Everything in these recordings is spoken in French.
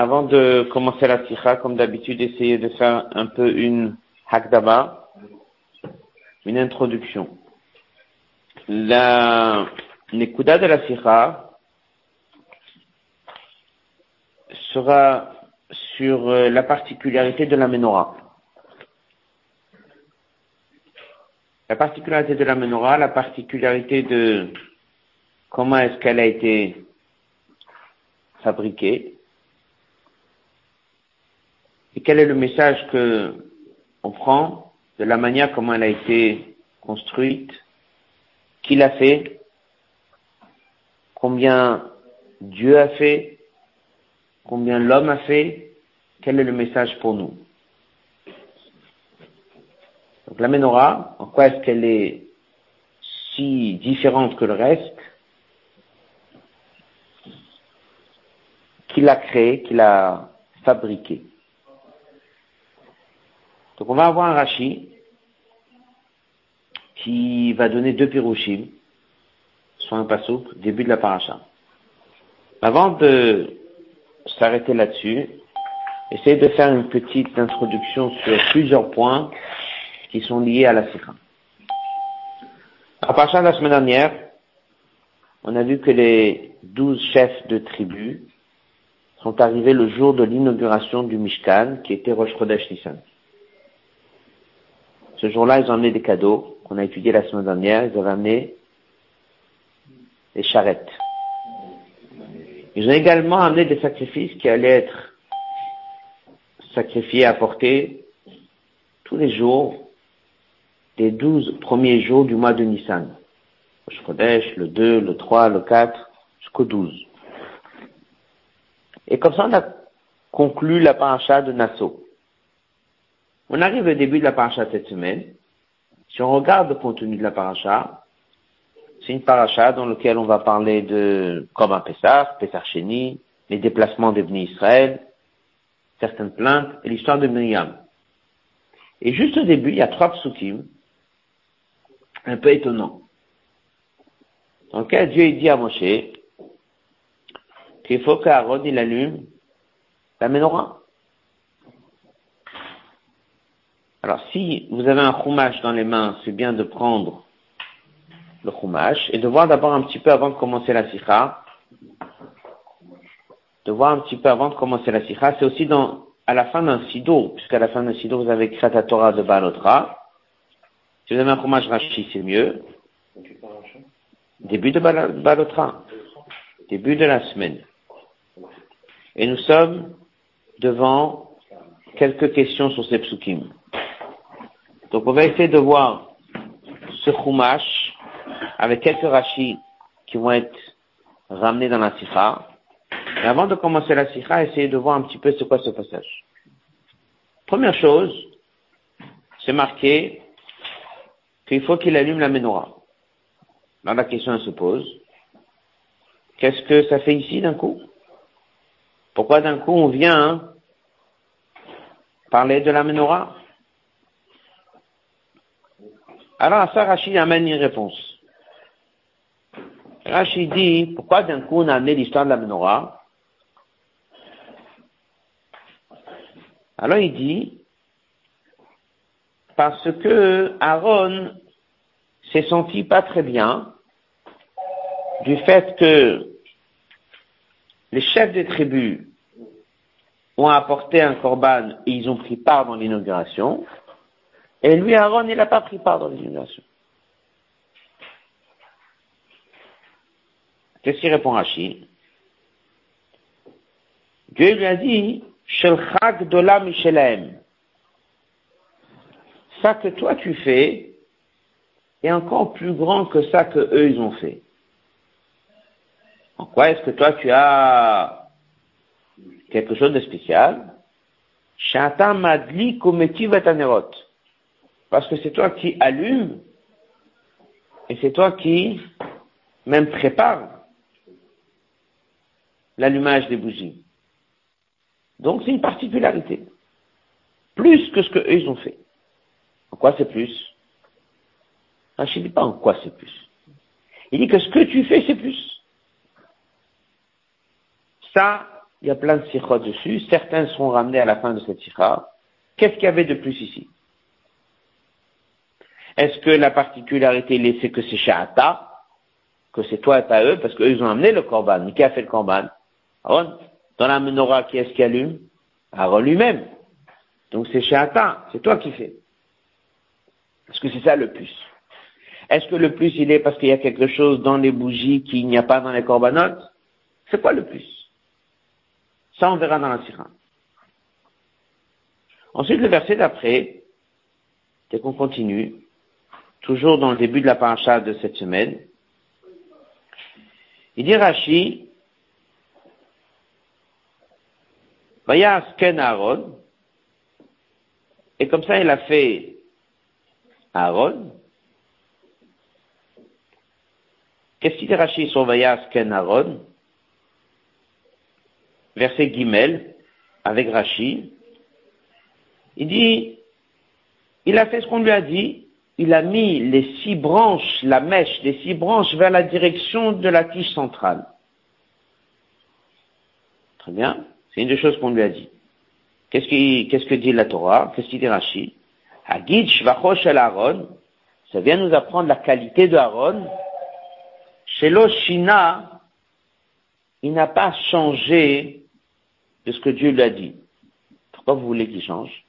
avant de commencer la sikha, comme d'habitude, essayer de faire un peu une hakdaba, une introduction. La nekuda de la sikha sera sur euh, la particularité de la menorah. La particularité de la menorah, la particularité de comment est-ce qu'elle a été fabriquée, et quel est le message que on prend de la manière comment elle a été construite, qui l'a fait, combien Dieu a fait, combien l'homme a fait, quel est le message pour nous? Donc la menorah, en quoi est-ce qu'elle est si différente que le reste? Qui l'a créée, qui l'a fabriquée? Donc on va avoir un Rashi qui va donner deux pirouchim, soit un pasouk, début de la paracha. Avant de s'arrêter là-dessus, essayez de faire une petite introduction sur plusieurs points qui sont liés à la sikha. À partir de la semaine dernière, on a vu que les douze chefs de tribus sont arrivés le jour de l'inauguration du Mishkan, qui était Rosh Chodesh Nissan. Ce jour-là, ils ont amené des cadeaux qu'on a étudiés la semaine dernière. Ils avaient amené des charrettes. Ils ont également amené des sacrifices qui allaient être sacrifiés, apportés tous les jours des douze premiers jours du mois de Nissan. Le le 2, le 3, le 4, jusqu'au 12. Et comme ça, on a conclu la paracha de Nassau. On arrive au début de la paracha cette semaine. Si on regarde le contenu de la paracha, c'est une paracha dans laquelle on va parler de comme un Pessah, Pessah les déplacements des Israël, certaines plaintes et l'histoire de Myriam. Et juste au début, il y a trois psukim un peu étonnants. Dans lequel Dieu dit à Moshe qu'il faut qu'Aaron il allume la menorah. Alors, si vous avez un chumash dans les mains, c'est bien de prendre le chumash et de voir d'abord un petit peu avant de commencer la sikha. De voir un petit peu avant de commencer la sikha. C'est aussi dans, à la fin d'un sido, puisqu'à la fin d'un sido, vous avez la Torah de Balotra. Si vous avez un chumash rachi, c'est mieux. Début de Balotra. Début de la semaine. Et nous sommes devant quelques questions sur ces psukim. Donc on va essayer de voir ce chumash avec quelques rachis qui vont être ramenés dans la sikha. Et avant de commencer la sikha, essayez de voir un petit peu c'est quoi ce passage. Première chose, c'est marqué qu'il faut qu'il allume la menorah. Là, la question se pose. Qu'est-ce que ça fait ici d'un coup? Pourquoi d'un coup on vient parler de la menorah? Alors à ça, Rachid amène une réponse. Rachid dit, pourquoi d'un coup on a amené l'histoire de la menorah? Alors il dit, parce que Aaron s'est senti pas très bien du fait que les chefs des tribus ont apporté un corban et ils ont pris part dans l'inauguration, et lui, Aaron, il n'a pas pris part dans l'illumination. Qu'est-ce qu'il répond Rachid? Dieu lui a dit, Shelchak Dola Mishelaem. Ça que toi tu fais est encore plus grand que ça que eux ils ont fait. En quoi est-ce que toi tu as quelque chose de spécial? Shata Madli Kometi Vetanerot parce que c'est toi qui allumes et c'est toi qui même prépare l'allumage des bougies. Donc c'est une particularité. Plus que ce que eux ils ont fait. En quoi c'est plus? Je ne dis pas en quoi c'est plus. Il dit que ce que tu fais c'est plus. Ça, il y a plein de sikhot dessus, certains seront ramenés à la fin de cette sikha. Qu'est-ce qu'il y avait de plus ici? Est-ce que la particularité, c'est que c'est Sha'ata, que c'est toi et pas eux, parce qu'eux, ils ont amené le korban. Mais qui a fait le korban? Aaron. Dans la menorah, qui est-ce qui allume? Aaron lui-même. Donc c'est Sha'ata, c'est toi qui fais. Est-ce que c'est ça le plus Est-ce que le plus, il est parce qu'il y a quelque chose dans les bougies qu'il n'y a pas dans les corbanotes C'est quoi le plus? Ça, on verra dans la sira. Ensuite, le verset d'après, dès qu'on continue, toujours dans le début de la paracha de cette semaine, il dit Rashi, Ken Aaron, et comme ça il a fait Aaron. Qu'est-ce qu'il dit Rashi sur Vayas Ken Aaron? Verset Guimel, avec Rashi, il dit, il a fait ce qu'on lui a dit, il a mis les six branches, la mèche les six branches vers la direction de la tige centrale. Très bien. C'est une des choses qu'on lui a dit. Qu'est-ce, qu'est-ce que dit la Torah? Qu'est-ce qu'il dit Rashi? Hagid Shvachosh el Aaron, ça vient nous apprendre la qualité de Aaron. Chez Shina, il n'a pas changé de ce que Dieu lui a dit. Pourquoi vous voulez qu'il change?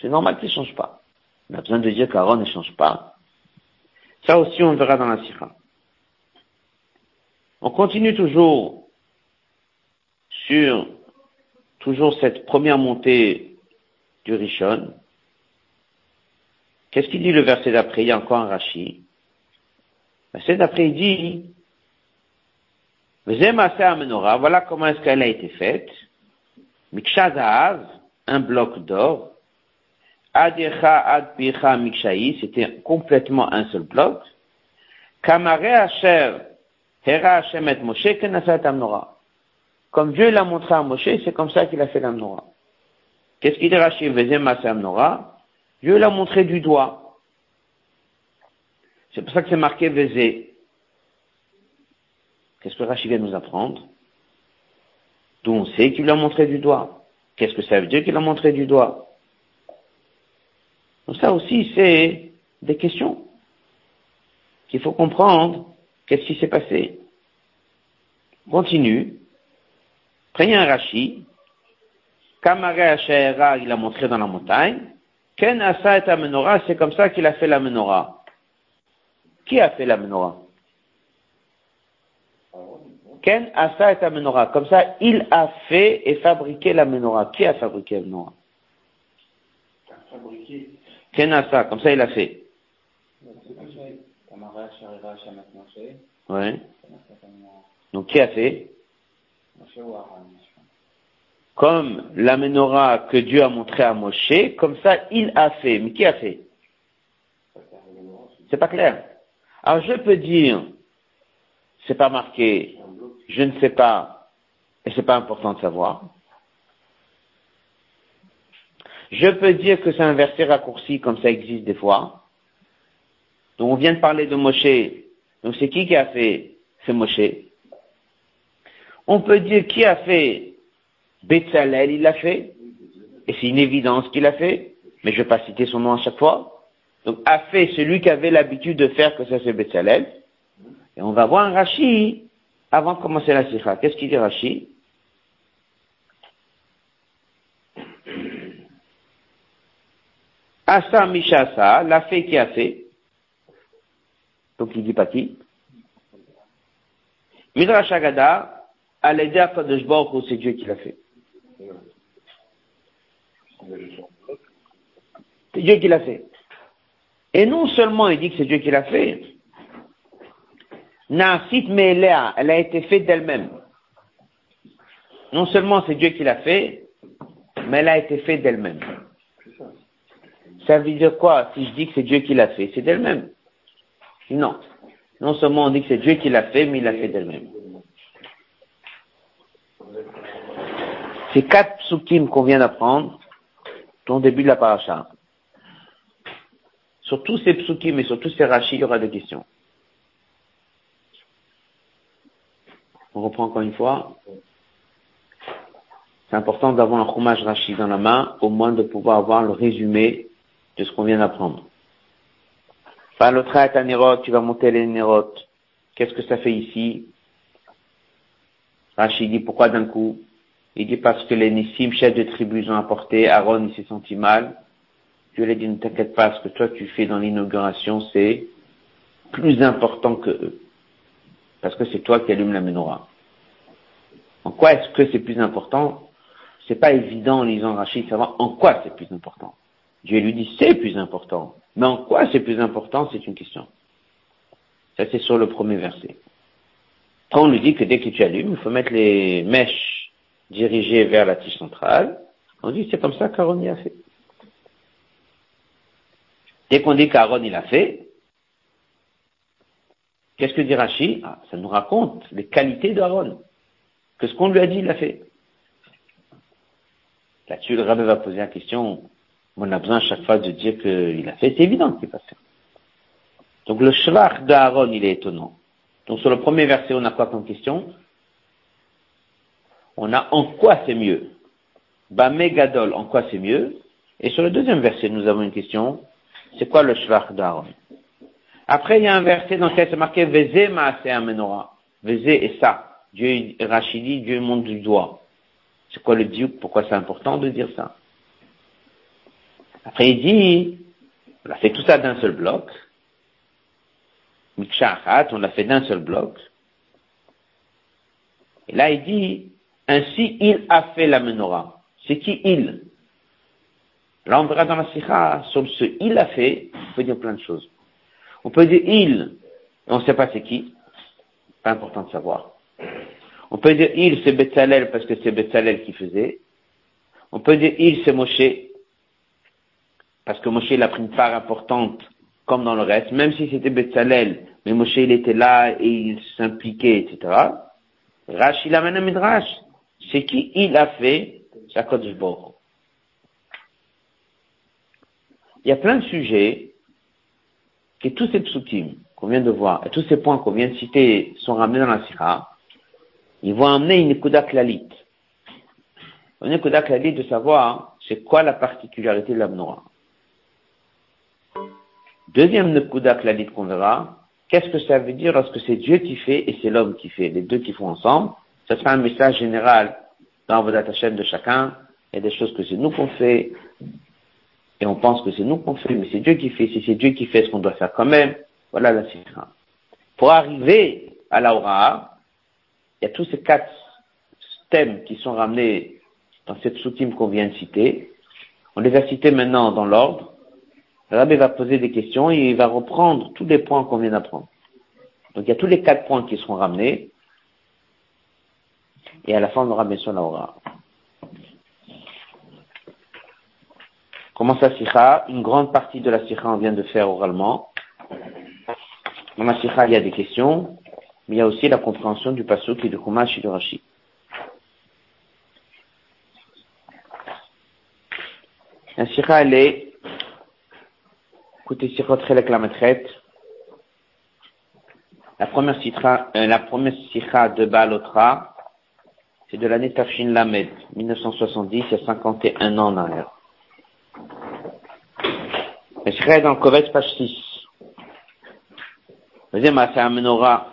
C'est normal qu'il ne change pas. On a besoin de dire qu'Aaron ne change pas. Ça aussi, on verra dans la Sira. On continue toujours sur toujours cette première montée du Rishon. Qu'est-ce qu'il dit le verset d'après? Il y a encore un Rashi. Le verset d'après, il dit, voilà comment est-ce qu'elle a été faite. Mikshazaz, un bloc d'or. Adecha ad picha c'était complètement un seul bloc. Kamare asher, hera Hashem et Moshe, kenasat amnora. Comme Dieu l'a montré à Moshe, c'est comme ça qu'il a fait l'amnora. Qu'est-ce qu'il dit Rachid Vezem amnora Dieu l'a montré du doigt. C'est pour ça que c'est marqué Vezé. Qu'est-ce que Rachid vient nous apprendre? D'où on sait qu'il l'a montré du doigt. Qu'est-ce que ça veut dire qu'il l'a montré du doigt? Donc ça aussi, c'est des questions qu'il faut comprendre. Qu'est-ce qui s'est passé? Continue. Prenez un Rashi. Kamare Ashaera, il a montré dans la montagne. Ken Asa et menorah, c'est comme ça qu'il a fait la menorah. Qui a fait la menorah? Ken Asa et menorah. Comme ça, il a fait et fabriqué la menorah. Qui a fabriqué la menorah? Ken Asa, comme ça il a fait. Oui. Donc qui a fait comme la menorah que Dieu a montré à Moshe, comme ça il a fait. Mais qui a fait C'est pas clair. Alors je peux dire, c'est pas marqué, je ne sais pas, et c'est pas important de savoir. Je peux dire que c'est un verset raccourci comme ça existe des fois. Donc on vient de parler de Moshe. Donc c'est qui qui a fait C'est Moshe. On peut dire qui a fait Betzalel, il l'a fait, et c'est une évidence qu'il a fait, mais je ne vais pas citer son nom à chaque fois. Donc a fait celui qui avait l'habitude de faire que ça c'est Betzalel. Et on va voir un Rashi avant de commencer la sikha. Qu'est-ce qu'il dit Rashi Asa Mishasa, l'a fait qui a fait. Donc il dit pas qui. Midrash Agada, l'aider à c'est Dieu qui l'a fait. C'est Dieu qui l'a fait. Et non seulement il dit que c'est Dieu qui l'a fait, Nasit Me'elea, elle a été faite d'elle-même. Non seulement c'est Dieu qui l'a fait, mais elle a été faite d'elle-même. Ça veut dire quoi si je dis que c'est Dieu qui l'a fait? C'est d'elle-même. Non. Non seulement on dit que c'est Dieu qui l'a fait, mais il l'a fait d'elle-même. Ces quatre psukim qu'on vient d'apprendre, au début de la paracha. Sur tous ces psukim et sur tous ces rachis, il y aura des questions. On reprend encore une fois. c'est important d'avoir un Chumash Rashi dans la main, au moins de pouvoir avoir le résumé de ce qu'on vient d'apprendre. À Nérot, tu vas monter les Nérot. Qu'est-ce que ça fait ici? Rashi dit pourquoi d'un coup? Il dit parce que les Nissim, chefs de tribus, ont apporté, Aaron il s'est senti mal. Dieu lui a dit ne t'inquiète pas, ce que toi tu fais dans l'inauguration, c'est plus important que eux. Parce que c'est toi qui allumes la menorah. En quoi est-ce que c'est plus important? C'est pas évident en lisant Rachid savoir en quoi c'est plus important. Dieu lui dit c'est plus important. Mais en quoi c'est plus important, c'est une question. Ça c'est sur le premier verset. Quand on lui dit que dès que tu allumes, il faut mettre les mèches dirigées vers la tige centrale, on dit c'est comme ça qu'Aaron y a fait. Dès qu'on dit qu'Aaron il a fait, qu'est-ce que dit Rachid ah, Ça nous raconte les qualités d'Aaron que ce qu'on lui a dit, il l'a fait. Là-dessus, le rabbin va poser la question, on a besoin à chaque fois de dire qu'il a fait, c'est évident qu'il va faire. Donc le shvach d'Aaron, il est étonnant. Donc sur le premier verset, on a quoi comme question? On a en quoi c'est mieux? Bamegadol, en quoi c'est mieux? Et sur le deuxième verset, nous avons une question, c'est quoi le shvach d'Aaron Après, il y a un verset dans lequel c'est marqué Veze Maase Amenora. Veze et ça. Dieu, Rachidi, Dieu montre du doigt. C'est quoi le dieu? Pourquoi c'est important de dire ça? Après, il dit, on a fait tout ça d'un seul bloc. Mikshachat, on l'a fait d'un seul bloc. Et là, il dit, ainsi il a fait la menorah. C'est qui il? Là, on verra dans la sikha, sur ce il a fait, on peut dire plein de choses. On peut dire il, on ne sait pas c'est qui, pas important de savoir. On peut dire il, c'est Betzalel parce que c'est Betzalel qui faisait. On peut dire il, c'est Moshe, parce que Moshe, il a pris une part importante, comme dans le reste, même si c'était Betzalel, mais Moshe, il était là et il s'impliquait, etc. Rash, il amène un midrash. C'est qui il a fait Shakodesh Bor. Il y a plein de sujets que tous ces psukim qu'on vient de voir, et tous ces points qu'on vient de citer sont ramenés dans la Sira, ils vont amener une Nekuda. Une Nekuda de savoir c'est quoi la particularité de la Deuxième Nekuda Klalit qu'on verra, qu'est-ce que ça veut dire lorsque c'est Dieu qui fait et c'est l'homme qui fait, les deux qui font ensemble? Ça sera un message général dans vos chaîne de chacun. Il y a des choses que c'est nous qu'on fait, et on pense que c'est nous qu'on fait, mais c'est Dieu qui fait. Si c'est Dieu qui fait ce qu'on doit faire quand même, voilà la sikha. Pour arriver à l'aura, il y a tous ces quatre thèmes qui sont ramenés dans cette soutime qu'on vient de citer. On les a cités maintenant dans l'ordre. Rabbi va poser des questions et il va reprendre tous les points qu'on vient d'apprendre. Donc il y a tous les quatre points qui seront ramenés. Et à la fin, on aura bien sûr la aura. Comment ça sikha? Une grande partie de la sikha, on vient de faire oralement. Dans la sikha, il y a des questions mais il y a aussi la compréhension du Pasuk et du Chumash et du Rashi. La sira, elle est, écoutez, sira très la La première sira, euh, la première sira de Balotra, c'est de l'année Tafshin Lamed, 1970, il y a 51 ans en arrière. La sira est dans le Kovetz, page 6. Deuxième, menorah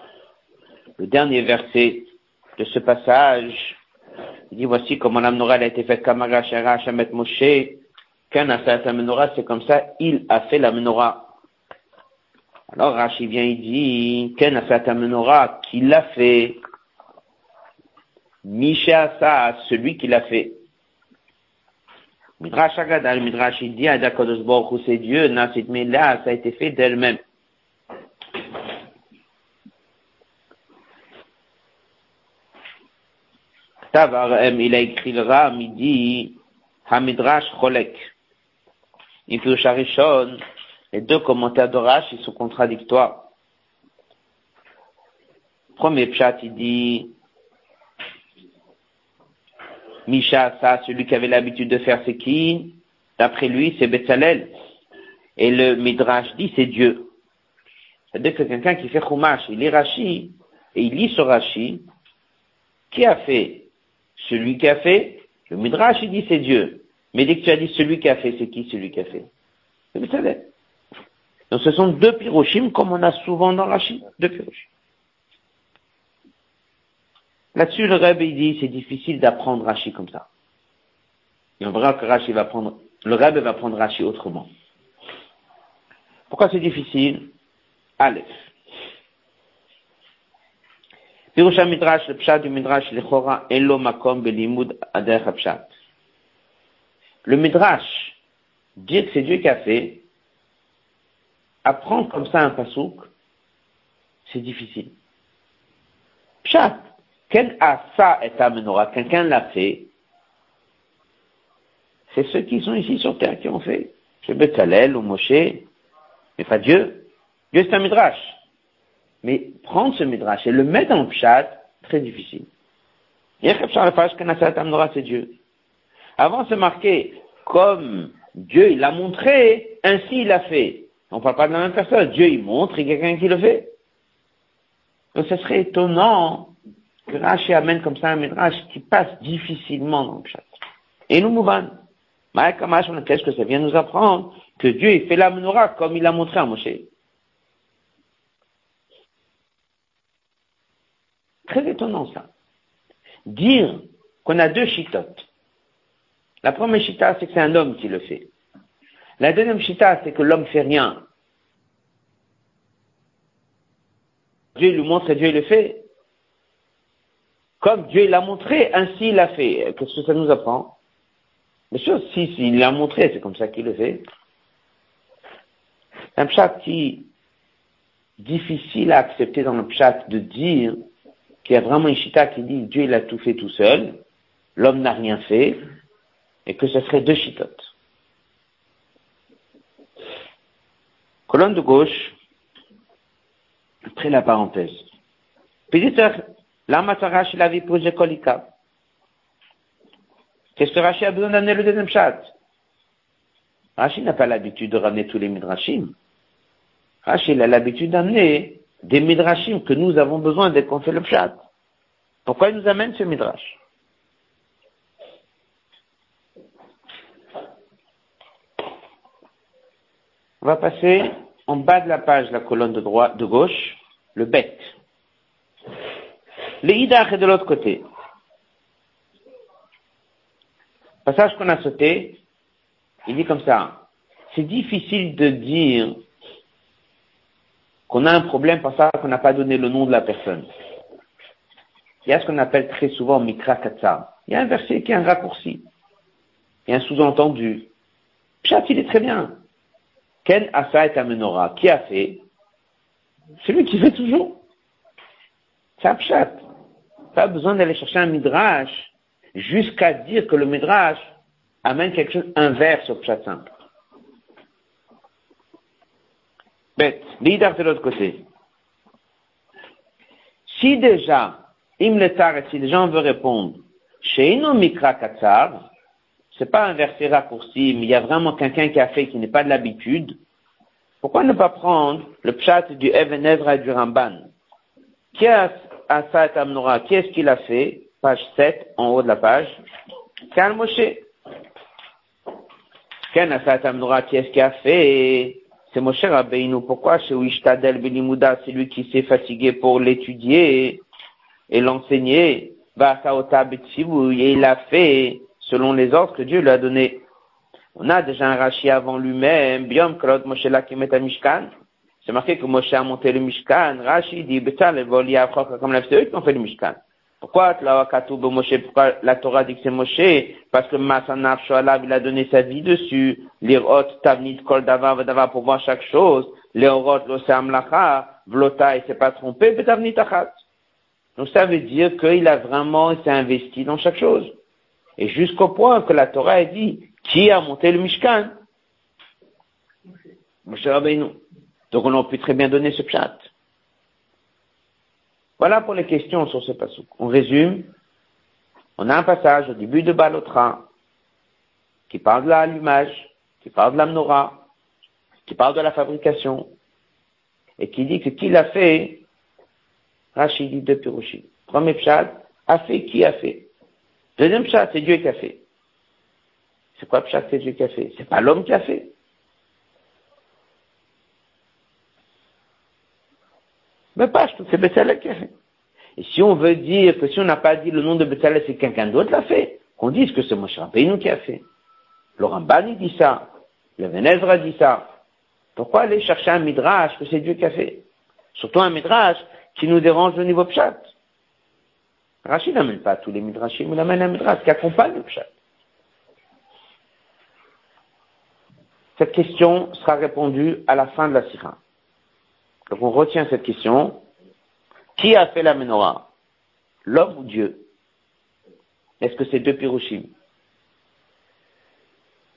le dernier verset de ce passage, il dit voici comment la menorah a été faite Kamara Shara Shamet Moshe, menorah, c'est comme ça, il a fait la menorah. Alors Rashi vient, il dit, Ken a menorah, qui l'a fait. Misha Sa, celui qui l'a fait. Midrash Agadal, Midrash il dit, Adakodos Baruch c'est Dieu, Nasit Mela, ça a été fait d'elle-même. il a écrit le Ram, il dit, Hamidrash Cholek. Charishon, les deux commentaires de Rash, ils sont contradictoires. Premier pshat, il dit, Misha, ça, celui qui avait l'habitude de faire, c'est qui? D'après lui, c'est Betzalel. Et le Midrash dit, c'est Dieu. C'est-à-dire que quelqu'un qui fait Chumash, il lit Rashi, et il lit ce Rashi, qui a fait? Celui qui a fait, Le Midrash, il dit c'est Dieu. Mais dès que tu as dit celui qui a fait, c'est qui celui qui a fait? C'est le Donc ce sont deux piroshim comme on a souvent dans Rashi, deux piroshim. Là-dessus, le Rebbe, il dit, c'est difficile d'apprendre Rashi comme ça. Et on verra que Rashi va prendre, le Rebbe va prendre Rashi autrement. Pourquoi c'est difficile? Aleph. Pirusha Midrash, le pshat du Midrash, l'echora, elo makom belimud ader pshat. Le Midrash, dire que c'est Dieu qui a fait, apprendre comme ça un pasouk, c'est difficile. Pshat, quel asa est amenora, quelqu'un l'a fait, c'est ceux qui sont ici sur terre qui ont fait. C'est Betzalel ou Moshe, mais pas Dieu. Dieu c'est un Midrash. Mais prendre ce midrash et le mettre le pshat, très difficile. c'est Dieu. Avant, c'est marqué, comme Dieu, il l'a montré, ainsi il l'a fait. On ne parle pas de la même personne. Dieu, il montre, et quelqu'un qui le fait. Donc, ce serait étonnant que Rashi amène comme ça un midrash qui passe difficilement dans le pshat. Et nous, Mouvan, qu'est-ce que ça vient nous apprendre? Que Dieu, il fait la menorah comme il l'a montré à Moshe. Très étonnant ça. Dire qu'on a deux chitotes. La première chita, c'est que c'est un homme qui le fait. La deuxième chita, c'est que l'homme fait rien. Dieu lui montre et Dieu le fait. Comme Dieu l'a montré, ainsi il l'a fait. Qu'est-ce que ça nous apprend? Bien sûr, si, s'il l'a montré, c'est comme ça qu'il le fait. Un pshat qui difficile à accepter dans le pshat de dire qu'il y a vraiment une chita qui dit Dieu il a tout fait tout seul, l'homme n'a rien fait, et que ce serait deux chitotes. Colonne de gauche, après la parenthèse. Péditeur, la Rashi la vie posé kolika. Qu'est-ce que Rashi a besoin d'amener le deuxième chat? Rashi n'a pas l'habitude de ramener tous les midrashim. Rashi a l'habitude d'amener des midrashim que nous avons besoin dès qu'on fait le pshat. Pourquoi il nous amène ce midrash? On va passer en bas de la page, la colonne de droite, de gauche, le bet. Le idach est de l'autre côté. Passage qu'on a sauté, il dit comme ça. C'est difficile de dire qu'on a un problème parce qu'on n'a pas donné le nom de la personne. Il y a ce qu'on appelle très souvent Mikra Katsar. Il y a un verset qui est un raccourci. Il y a un sous-entendu. Pshat, il est très bien. Ken Asa et Amenora. Qui a fait Celui qui fait toujours. C'est un pshat. Pas besoin d'aller chercher un midrash jusqu'à dire que le midrash amène quelque chose inverse au pshat simple. Bête, leader de l'autre côté. Si déjà, im si les gens veulent répondre, chez Mikra Katsar, c'est pas un verset raccourci, mais il y a vraiment quelqu'un qui a fait qui n'est pas de l'habitude, pourquoi ne pas prendre le pshat du Even Ezra du Ramban? Qui a Asat Amnora? Qui est-ce qu'il a fait? Page 7, en haut de la page. Ken Moshe. Ken Asat Amnora, qui est-ce qui a fait? c'est Moshe Rabbeinu. Pourquoi chez Uishtadel Benimouda, c'est lui qui s'est fatigué pour l'étudier et l'enseigner? Et il a fait selon les ordres que Dieu lui a donnés. On a déjà un Rashi avant lui-même, Biom Krod Moshe Lakimet Mishkan. C'est marqué que Moshe a monté le Mishkan. Rashi dit, Betal, comme la eux qui ont fait le Mishkan. Pourquoi pourquoi la Torah dit que c'est Moshe? Parce que Masanaf Shoalav, il a donné sa vie dessus. L'irot, Tavnit, Kol Vadava, pour voir chaque chose. L'irot, Losam Lacha, Vlota, il s'est pas trompé, Betavnit Achat. Donc ça veut dire qu'il a vraiment, s'est investi dans chaque chose. Et jusqu'au point que la Torah a dit, qui a monté le Mishkan? Moshe Rabbeinu. Donc on aurait pu très bien donner ce pshat. Voilà pour les questions sur ce passage. On résume. On a un passage au début de Balotra qui parle de l'allumage, qui parle de la qui parle de la fabrication, et qui dit que qui l'a fait, Rachid de Pirushi. Premier pshat, a fait qui a fait? Deuxième pshat, c'est Dieu qui a fait. C'est quoi pshat, c'est Dieu qui a fait? C'est pas l'homme qui a fait. Mais pas, c'est Betzalel qui a fait. Et si on veut dire que si on n'a pas dit le nom de Betzalel, c'est quelqu'un d'autre l'a fait, qu'on dise que c'est Moshe Rabbeinu qui a fait. Le Rambani dit ça. Le Venezra dit ça. Pourquoi aller chercher un midrash que c'est Dieu qui a fait? Surtout un midrash qui nous dérange au niveau pshat. Rachid n'amène pas tous les midrashim, il amène un midrash qui accompagne le pshat. Cette question sera répondue à la fin de la sira. Donc on retient cette question. Qui a fait la menorah? L'homme ou Dieu? Est-ce que c'est deux pirushim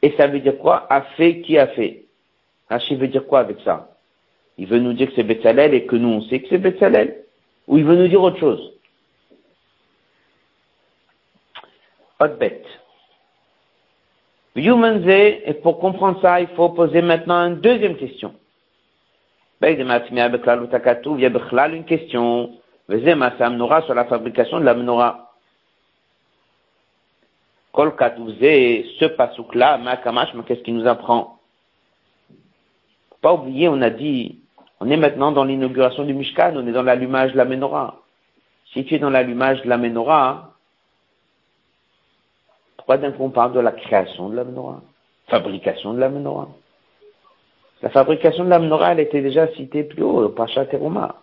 Et ça veut dire quoi? A fait, qui a fait? Rachid veut dire quoi avec ça? Il veut nous dire que c'est Betzalel et que nous on sait que c'est Betzalel Ou il veut nous dire autre chose? Bête. Et pour comprendre ça, il faut poser maintenant une deuxième question. Une question. sur la fabrication de la menorah. Kol ce pasouk-là, Makamash, mais qu'est-ce qui nous apprend? Pas oublier, on a dit, on est maintenant dans l'inauguration du Mishkan, on est dans l'allumage de la menorah. Si tu es dans l'allumage de la menorah, pourquoi d'un coup on parle de la création de la menorah Fabrication de la menorah la fabrication de la menorah, elle était déjà citée plus haut, par Teruma.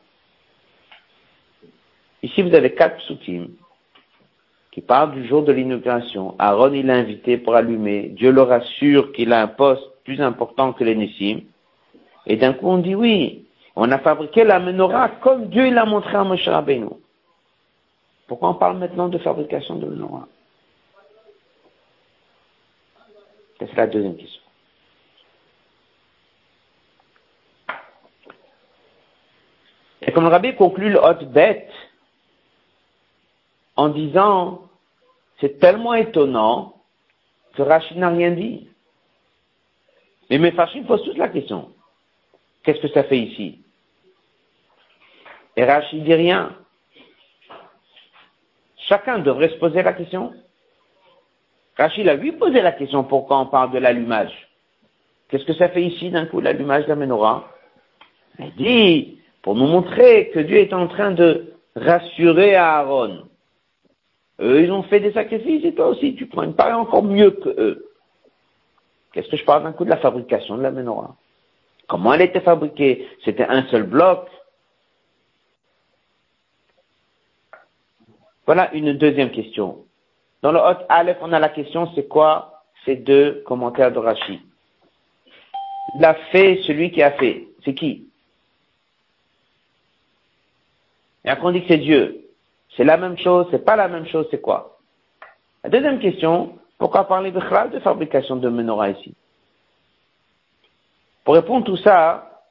Ici, vous avez quatre psukim qui parlent du jour de l'inauguration. Aaron, il l'a invité pour allumer. Dieu leur assure qu'il a un poste plus important que les. Et d'un coup, on dit oui, on a fabriqué la menorah comme Dieu l'a montré à Moshe Rabbeinu. Pourquoi on parle maintenant de fabrication de menorah C'est la deuxième question. Et comme le rabbi conclut le hot bête en disant, c'est tellement étonnant que Rachid n'a rien dit. Mais mes posent toute la question. Qu'est-ce que ça fait ici? Et Rachid dit rien. Chacun devrait se poser la question. Rachid a lui posé la question pourquoi on parle de l'allumage? Qu'est-ce que ça fait ici d'un coup l'allumage de la menorah? Il dit, pour nous montrer que Dieu est en train de rassurer Aaron. Eux, ils ont fait des sacrifices et toi aussi, tu prends une part encore mieux que eux. Qu'est-ce que je parle d'un coup de la fabrication de la menorah? Comment elle était fabriquée? C'était un seul bloc? Voilà une deuxième question. Dans le Hot Aleph, on a la question, c'est quoi ces deux commentaires de Rashi? L'a fait celui qui a fait. C'est qui? Et après on dit que c'est Dieu. C'est la même chose, c'est pas la même chose, c'est quoi? La deuxième question, pourquoi parler de chlal de fabrication de menorah ici? Pour répondre tout ça,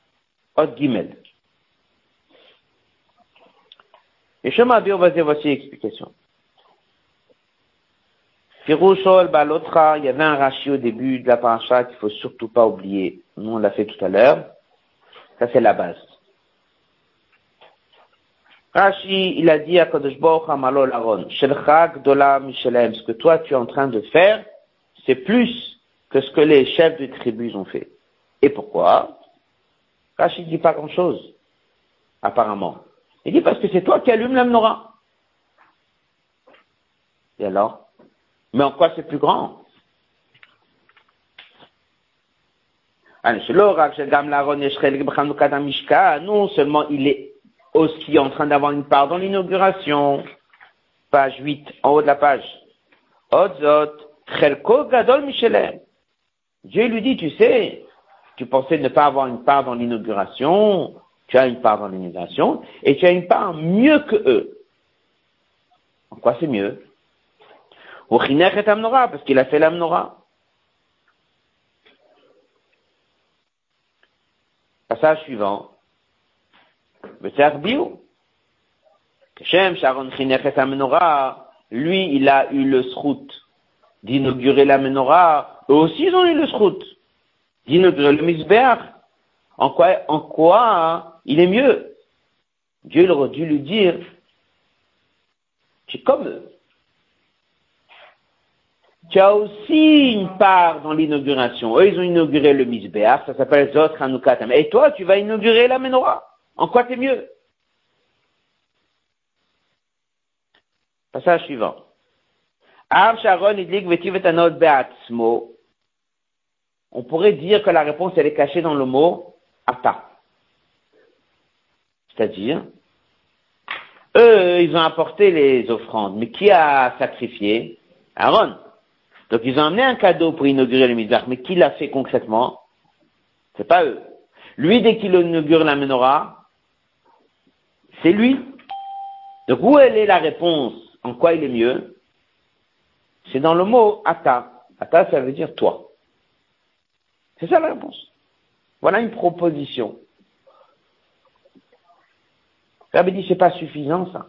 Hot Gimel. Et Shema dire voici l'explication. Firouchol, Balotra, il y avait un rachis au début de la paracha qu'il faut surtout pas oublier. Nous, on l'a fait tout à l'heure. Ça, c'est la base. Rashi, il a dit à Kadosh Baruch Hamalol Aaron, Shelchak Dola Michelem, ce que toi tu es en train de faire, c'est plus que ce que les chefs de tribus ont fait. Et pourquoi? Rashi dit pas grand chose, apparemment. Il dit parce que c'est toi qui allumes la menorah. Et alors? Mais en quoi c'est plus grand? Non seulement il est aussi en train d'avoir une part dans l'inauguration. Page 8, en haut de la page. Dieu lui dit, tu sais, tu pensais ne pas avoir une part dans l'inauguration, tu as une part dans l'inauguration, et tu as une part mieux que eux. En quoi c'est mieux? Parce qu'il a fait l'amnora. Passage suivant lui, il a eu le srout d'inaugurer la menorah. Eux aussi, ils ont eu le srout d'inaugurer le misbeach. En quoi, en quoi il est mieux? Dieu aurait dû lui dire, tu comme. Tu as aussi une part dans l'inauguration. Eux, ils ont inauguré le Misbéach, ça s'appelle Zot Hanukatam. Et toi, tu vas inaugurer la menorah. En quoi t'es mieux? Passage suivant. On pourrait dire que la réponse, elle est cachée dans le mot ata. C'est-à-dire, eux, ils ont apporté les offrandes, mais qui a sacrifié? Aaron. Donc ils ont amené un cadeau pour inaugurer le Mizrach, mais qui l'a fait concrètement? C'est pas eux. Lui, dès qu'il inaugure la menorah, c'est lui. Donc où elle est la réponse? En quoi il est mieux? C'est dans le mot ata. Ata, ça veut dire toi. C'est ça la réponse. Voilà une proposition. Rabbi dit, c'est pas suffisant, ça.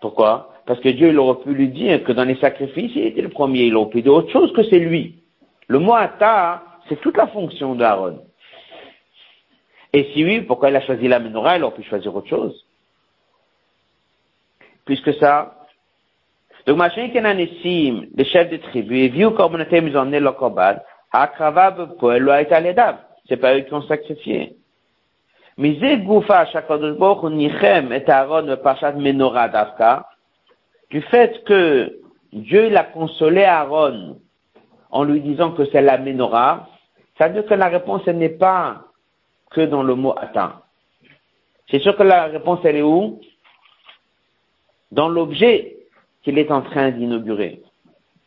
Pourquoi? Parce que Dieu, il aurait pu lui dire que dans les sacrifices, il était le premier. Il aurait pu dire autre chose que c'est lui. Le mot ata, c'est toute la fonction d'Aaron. Et si oui, pourquoi il a choisi la menorah Il aurait pu choisir autre chose? Puisque ça, donc, machin kenanessim, le chef de tribu, et vu comme on était mis en le korban, hakravab poel lo C'est pas eux qui ont sacrifié. Du fait que Dieu l'a consolé Aaron en lui disant que c'est la menorah, ça veut dire que la réponse n'est pas que dans le mot attends. C'est sûr que la réponse elle est où? Dans l'objet qu'il est en train d'inaugurer.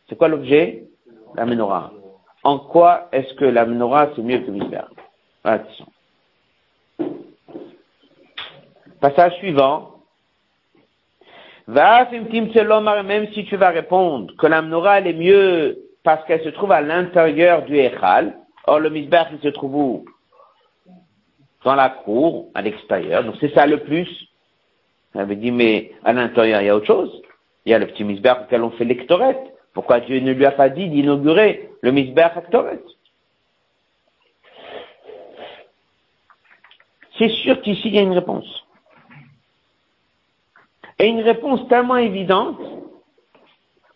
C'est quoi l'objet? La menorah. En quoi est-ce que la menorah c'est mieux que le Attention. Passage suivant. Même si tu vas répondre que la menorah elle est mieux parce qu'elle se trouve à l'intérieur du Echal, or le misbah il se trouve où? Dans la cour, à l'extérieur, donc c'est ça le plus. Elle me dit, mais à l'intérieur il y a autre chose. Il y a le petit misbah auquel on fait l'ectorette. Pourquoi Dieu ne lui a pas dit d'inaugurer le misbah ectorette C'est sûr qu'ici il y a une réponse. Et une réponse tellement évidente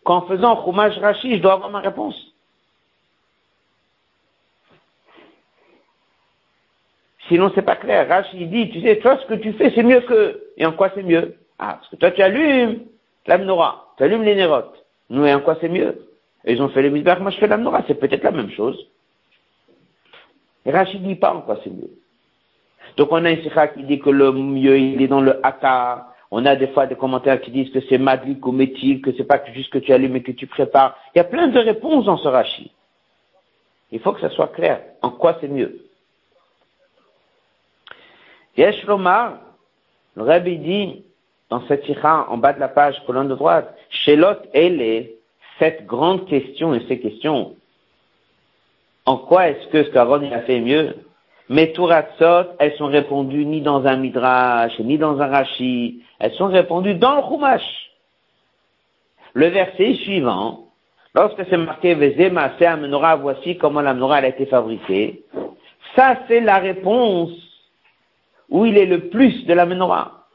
qu'en faisant Chumash Rashi, je dois avoir ma réponse. Sinon, c'est pas clair. Rashi dit, tu sais, toi, ce que tu fais, c'est mieux que. Et en quoi c'est mieux? Ah, parce que toi, tu allumes la menorah, tu allumes les nérotes. Nous, et en quoi c'est mieux? Et Ils ont fait les misbach, moi je fais la c'est peut-être la même chose. Et Rashi dit pas en quoi c'est mieux. Donc on a un sikha qui dit que le mieux, il est dans le haka, on a des fois des commentaires qui disent que c'est madlik ou méthyle, que c'est pas juste que tu allumes et que tu prépares. Il y a plein de réponses dans ce rachis. Il faut que ça soit clair. En quoi c'est mieux? Yesh Lomar, le Rabbi dit, dans cette sikha, en bas de la page, colonne de droite, Shelot est cette grande question et ces questions, en quoi est-ce que ce a fait mieux? Mais Touratsot, elles sont répondues ni dans un Midrash, ni dans un Rashi, elles sont répondues dans le Chumash. Le verset suivant, lorsque c'est marqué Vezema c'est menorah, voici comment la menorah a été fabriquée, ça c'est la réponse où il est le plus de la menorah.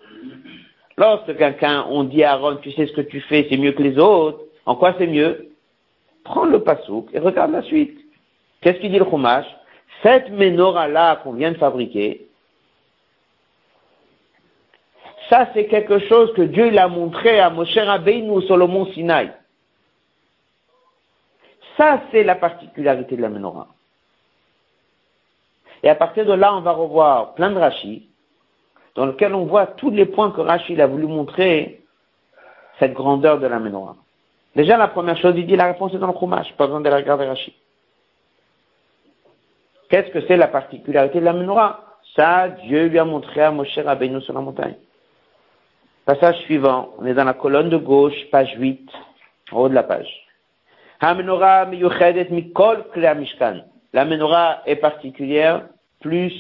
Lorsque quelqu'un, on dit à Aaron, tu sais ce que tu fais, c'est mieux que les autres, en quoi c'est mieux? Prends le pasouk et regarde la suite. Qu'est-ce qu'il dit le Chumash? Cette menorah-là qu'on vient de fabriquer, ça c'est quelque chose que Dieu l'a montré à Moshe Rabbeinu sur le mont Sinaï. Ça c'est la particularité de la menorah. Et à partir de là, on va revoir plein de rachis, dans lesquels on voit tous les points que Rachid a voulu montrer cette grandeur de la menorah. Déjà, la première chose, il dit la réponse est dans le Chumash, pas besoin de la regarder Rachid. Qu'est-ce que c'est la particularité de la menorah? Ça, Dieu lui a montré à Moshe Rabbeinu sur la montagne. Passage suivant, on est dans la colonne de gauche, page 8, en haut de la page. La menorah est particulière plus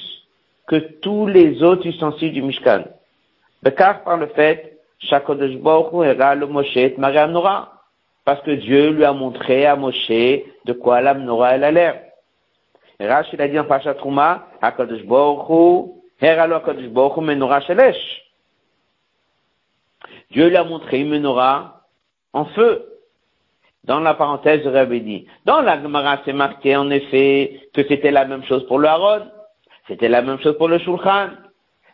que tous les autres ustensiles du Mishkan. Car par le fait, era le Moshe et Parce que Dieu lui a montré à Moshe de quoi la menorah elle a l'air. Rashi a dit en Pasha Trouma, HaKadosh Baruch Hu, Heralo HaKadosh Baruch Hu Menorah Shelesh. Dieu lui a montré une menorah en feu. dans la parenthèse de Rabbi dit. Dans la Gemara, c'est marqué en effet que c'était la même chose pour le Haron, c'était la même chose pour le Shulchan.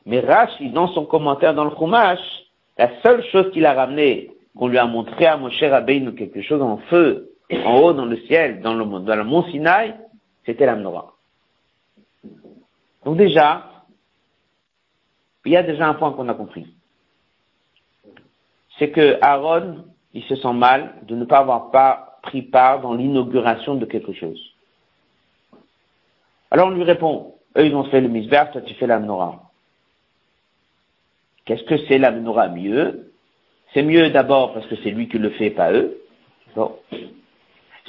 Mais Rashi, dans son commentaire dans le Chumash, la seule chose qu'il a ramené, qu'on lui a montré à Moshe Rabbeinu quelque chose en feu, en haut dans le ciel, dans le, dans le mont Sinaï, c'était la menorah. Donc déjà, il y a déjà un point qu'on a compris. C'est que Aaron, il se sent mal de ne pas avoir pris part dans l'inauguration de quelque chose. Alors on lui répond, eux ils ont fait le misber, toi tu fais la menorah. Qu'est-ce que c'est la menorah mieux? C'est mieux d'abord parce que c'est lui qui le fait, pas eux.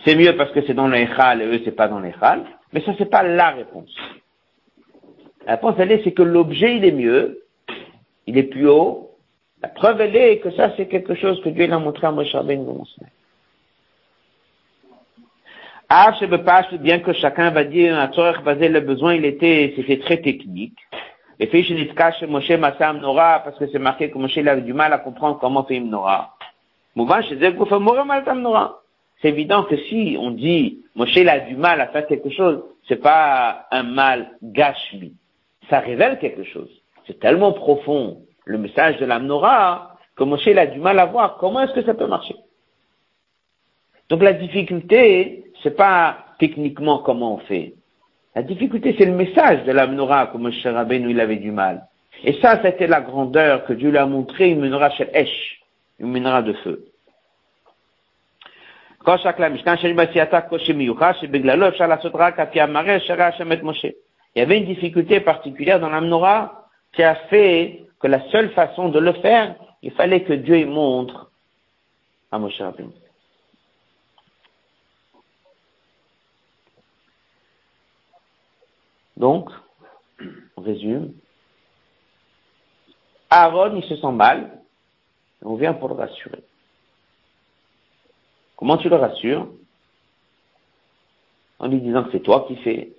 C'est mieux parce que c'est dans l'échal et eux c'est pas dans l'échal. Mais ça c'est pas la réponse. La réponse elle est c'est que l'objet il est mieux, il est plus haut. La preuve elle est que ça c'est quelque chose que Dieu l'a montré à Moshe Rabbeinu ah, je veux pas, bien que chacun va dire, à basé le besoin, il était, c'était très technique. Et fait, je chez Moshe Massam Nora, parce que c'est marqué que Moshe avait du mal à comprendre comment faire Nora. C'est évident que si on dit, Moshe a du mal à faire quelque chose, c'est pas un mal gashmi. Ça révèle quelque chose. C'est tellement profond, le message de l'Amnora, que Moshe a du mal à voir comment est-ce que ça peut marcher. Donc la difficulté, c'est pas techniquement comment on fait. La difficulté, c'est le message de la menorah, comme Moshe Rabbeinu, il avait du mal. Et ça, c'était la grandeur que Dieu lui a montré, une menorah chez Esh, une menorah de feu. Il y avait une difficulté particulière dans la menorah qui a fait que la seule façon de le faire, il fallait que Dieu y montre à Moshe Rabbeinu. Donc, on résume. Aaron, il se sent mal. On vient pour le rassurer. Comment tu le rassures En lui disant que c'est toi qui fais?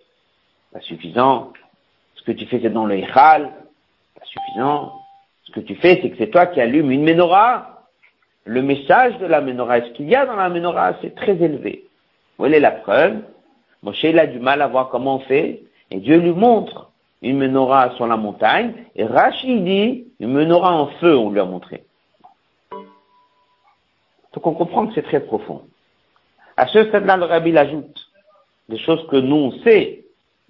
Pas suffisant. Ce que tu fais, c'est dans le Hichal. Pas suffisant. Ce que tu fais, c'est que c'est toi qui allumes une menorah. Le message de la menorah, ce qu'il y a dans la menorah, c'est très élevé. Voilà la preuve? Moshe, il a du mal à voir comment on fait. Et Dieu lui montre une menorah sur la montagne, et Rachid dit une menorah en feu, on lui a montré. Donc on comprend que c'est très profond. À ce stade-là, le rabbi ajoute des choses que nous on sait.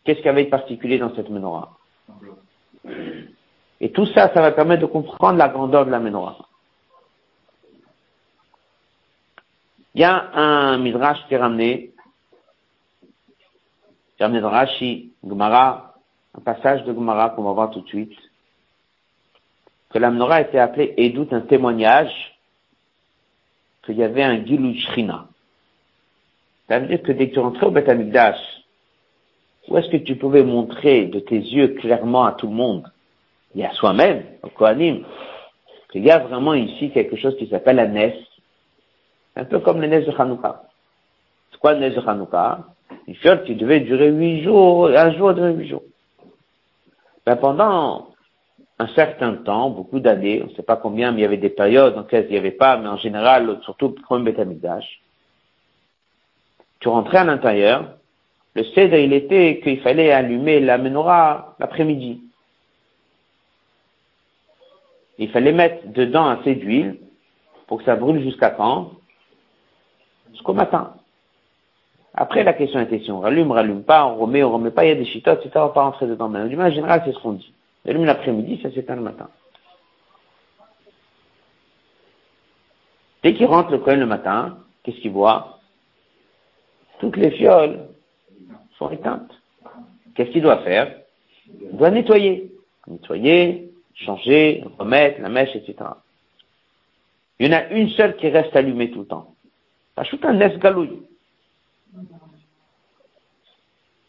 Qu'est-ce qu'il y avait de particulier dans cette menorah? Et tout ça, ça va permettre de comprendre la grandeur de la menorah. Il y a un midrash qui est ramené Ramené dans Rashi, Gemara, un passage de Gemara qu'on va voir tout de suite, que la menorah était appelée Edout, un témoignage qu'il y avait un Gilou Shrina. Ça veut dire que dès que tu rentrais au Beth où est-ce que tu pouvais montrer de tes yeux clairement à tout le monde, et à soi-même, au Kohanim, qu'il y a vraiment ici quelque chose qui s'appelle la Nes, un peu comme le Nes de Hanouka. C'est quoi le Nes de Hanouka? Une fiole qui devait durer huit jours, un jour de huit jours. Ben, pendant un certain temps, beaucoup d'années, on ne sait pas combien, mais il y avait des périodes dans lesquelles il n'y avait pas, mais en général, surtout le premier Betamidash, tu rentrais à l'intérieur, le cèdre, il était qu'il fallait allumer la menorah l'après-midi. Il fallait mettre dedans assez d'huile pour que ça brûle jusqu'à quand? Jusqu'au matin. Après, la question était si on rallume, on rallume pas, on remet, on remet pas, il y a des chitotes, etc., on va pas rentrer dedans. Mais en général, c'est ce qu'on dit. Allume l'après-midi, ça s'éteint le matin. Dès qu'il rentre le coin le matin, qu'est-ce qu'il voit? Toutes les fioles sont éteintes. Qu'est-ce qu'il doit faire? Il doit nettoyer. Nettoyer, changer, remettre la mèche, etc. Il y en a une seule qui reste allumée tout le temps. Ajoute un esgalouille.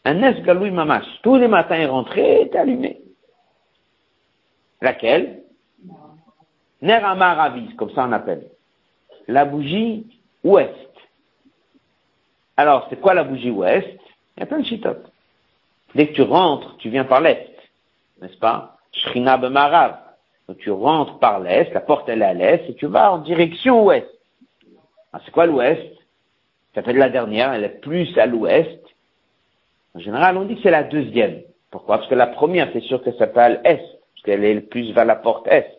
Un esgaloui mamash. Tous les matins, il rentrait, était allumé. Laquelle? Nerama comme ça on appelle. La bougie ouest. Alors, c'est quoi la bougie ouest? Il y a plein de chitotes. Dès que tu rentres, tu viens par l'est, n'est-ce pas? Shrina b'marav. Donc tu rentres par l'est, la porte elle est à l'est, et tu vas en direction ouest. Ah, c'est quoi l'ouest? Ça s'appelle la dernière, elle est plus à l'ouest. En général, on dit que c'est la deuxième. Pourquoi? Parce que la première, c'est sûr que ça s'appelle est, parce qu'elle est plus vers la porte est.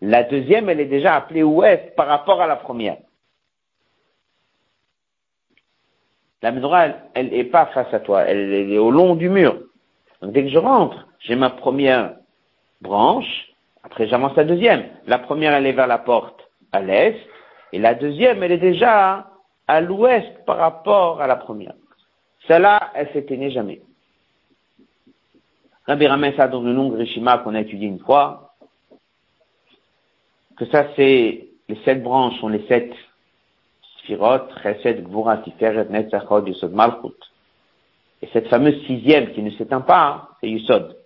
La deuxième, elle est déjà appelée ouest par rapport à la première. La menorah, elle n'est pas face à toi, elle, est au long du mur. Donc dès que je rentre, j'ai ma première branche, après j'avance la deuxième. La première, elle est vers la porte à l'est, et la deuxième, elle est déjà à l'ouest par rapport à la première. Celle-là, elle s'éteignait jamais. Rabbi ramène ça dans le long Rishima qu'on a étudié une fois, que ça c'est, les sept branches sont les sept Sphirot, Chesed, Gvura, Tiferet, Netzachot, Yusod, Malchut. Et cette fameuse sixième qui ne s'éteint pas, hein, c'est Yusod.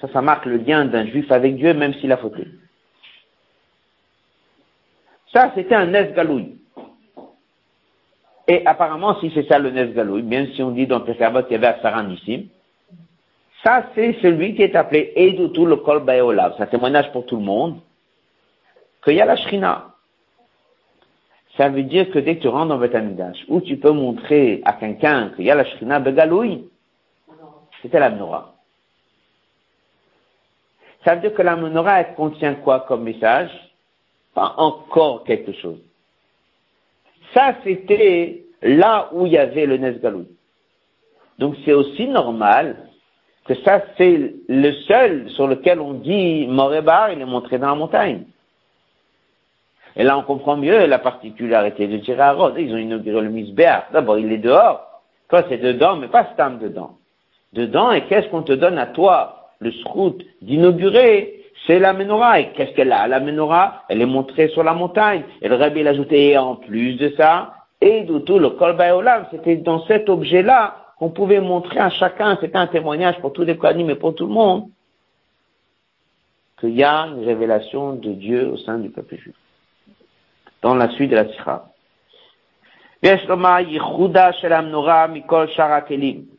Ça, ça marque le lien d'un juif avec Dieu, même s'il a fauté. Ça, c'était un Nes Galouille. Et apparemment, si c'est ça le Nes Galouille, même si on dit dans Pesavot qu'il y avait Asaran ça, c'est celui qui est appelé Eidutu le Kol Baeolav. Un témoignage pour tout le monde qu'il y a la Shrina. Ça veut dire que dès que tu rentres dans Betamidash, où tu peux montrer à quelqu'un qu'il y a la Shrina Begaloui, c'était la menorah. Ça veut dire que la menorah, elle contient quoi comme message? Pas encore quelque chose. Ça, c'était là où il y avait le Nesgaloui. Donc c'est aussi normal que ça, c'est le seul sur lequel on dit Morebar, il est montré dans la montagne. Et là, on comprend mieux la particularité de Gérard Ils ont inauguré le Misbéach. D'abord, il est dehors. Toi, c'est dedans, mais pas Stam dedans. Dedans, et qu'est-ce qu'on te donne à toi, le scout, d'inaugurer? C'est la menorah. Et qu'est-ce qu'elle a? La menorah, elle est montrée sur la montagne. Et le Rabbi l'a ajouté, en plus de ça, et tout le Kol c'était dans cet objet-là qu'on pouvait montrer à chacun, c'était un témoignage pour tous les Kohanim et pour tout le monde, qu'il y a une révélation de Dieu au sein du peuple juif dans la suite de la sikha. La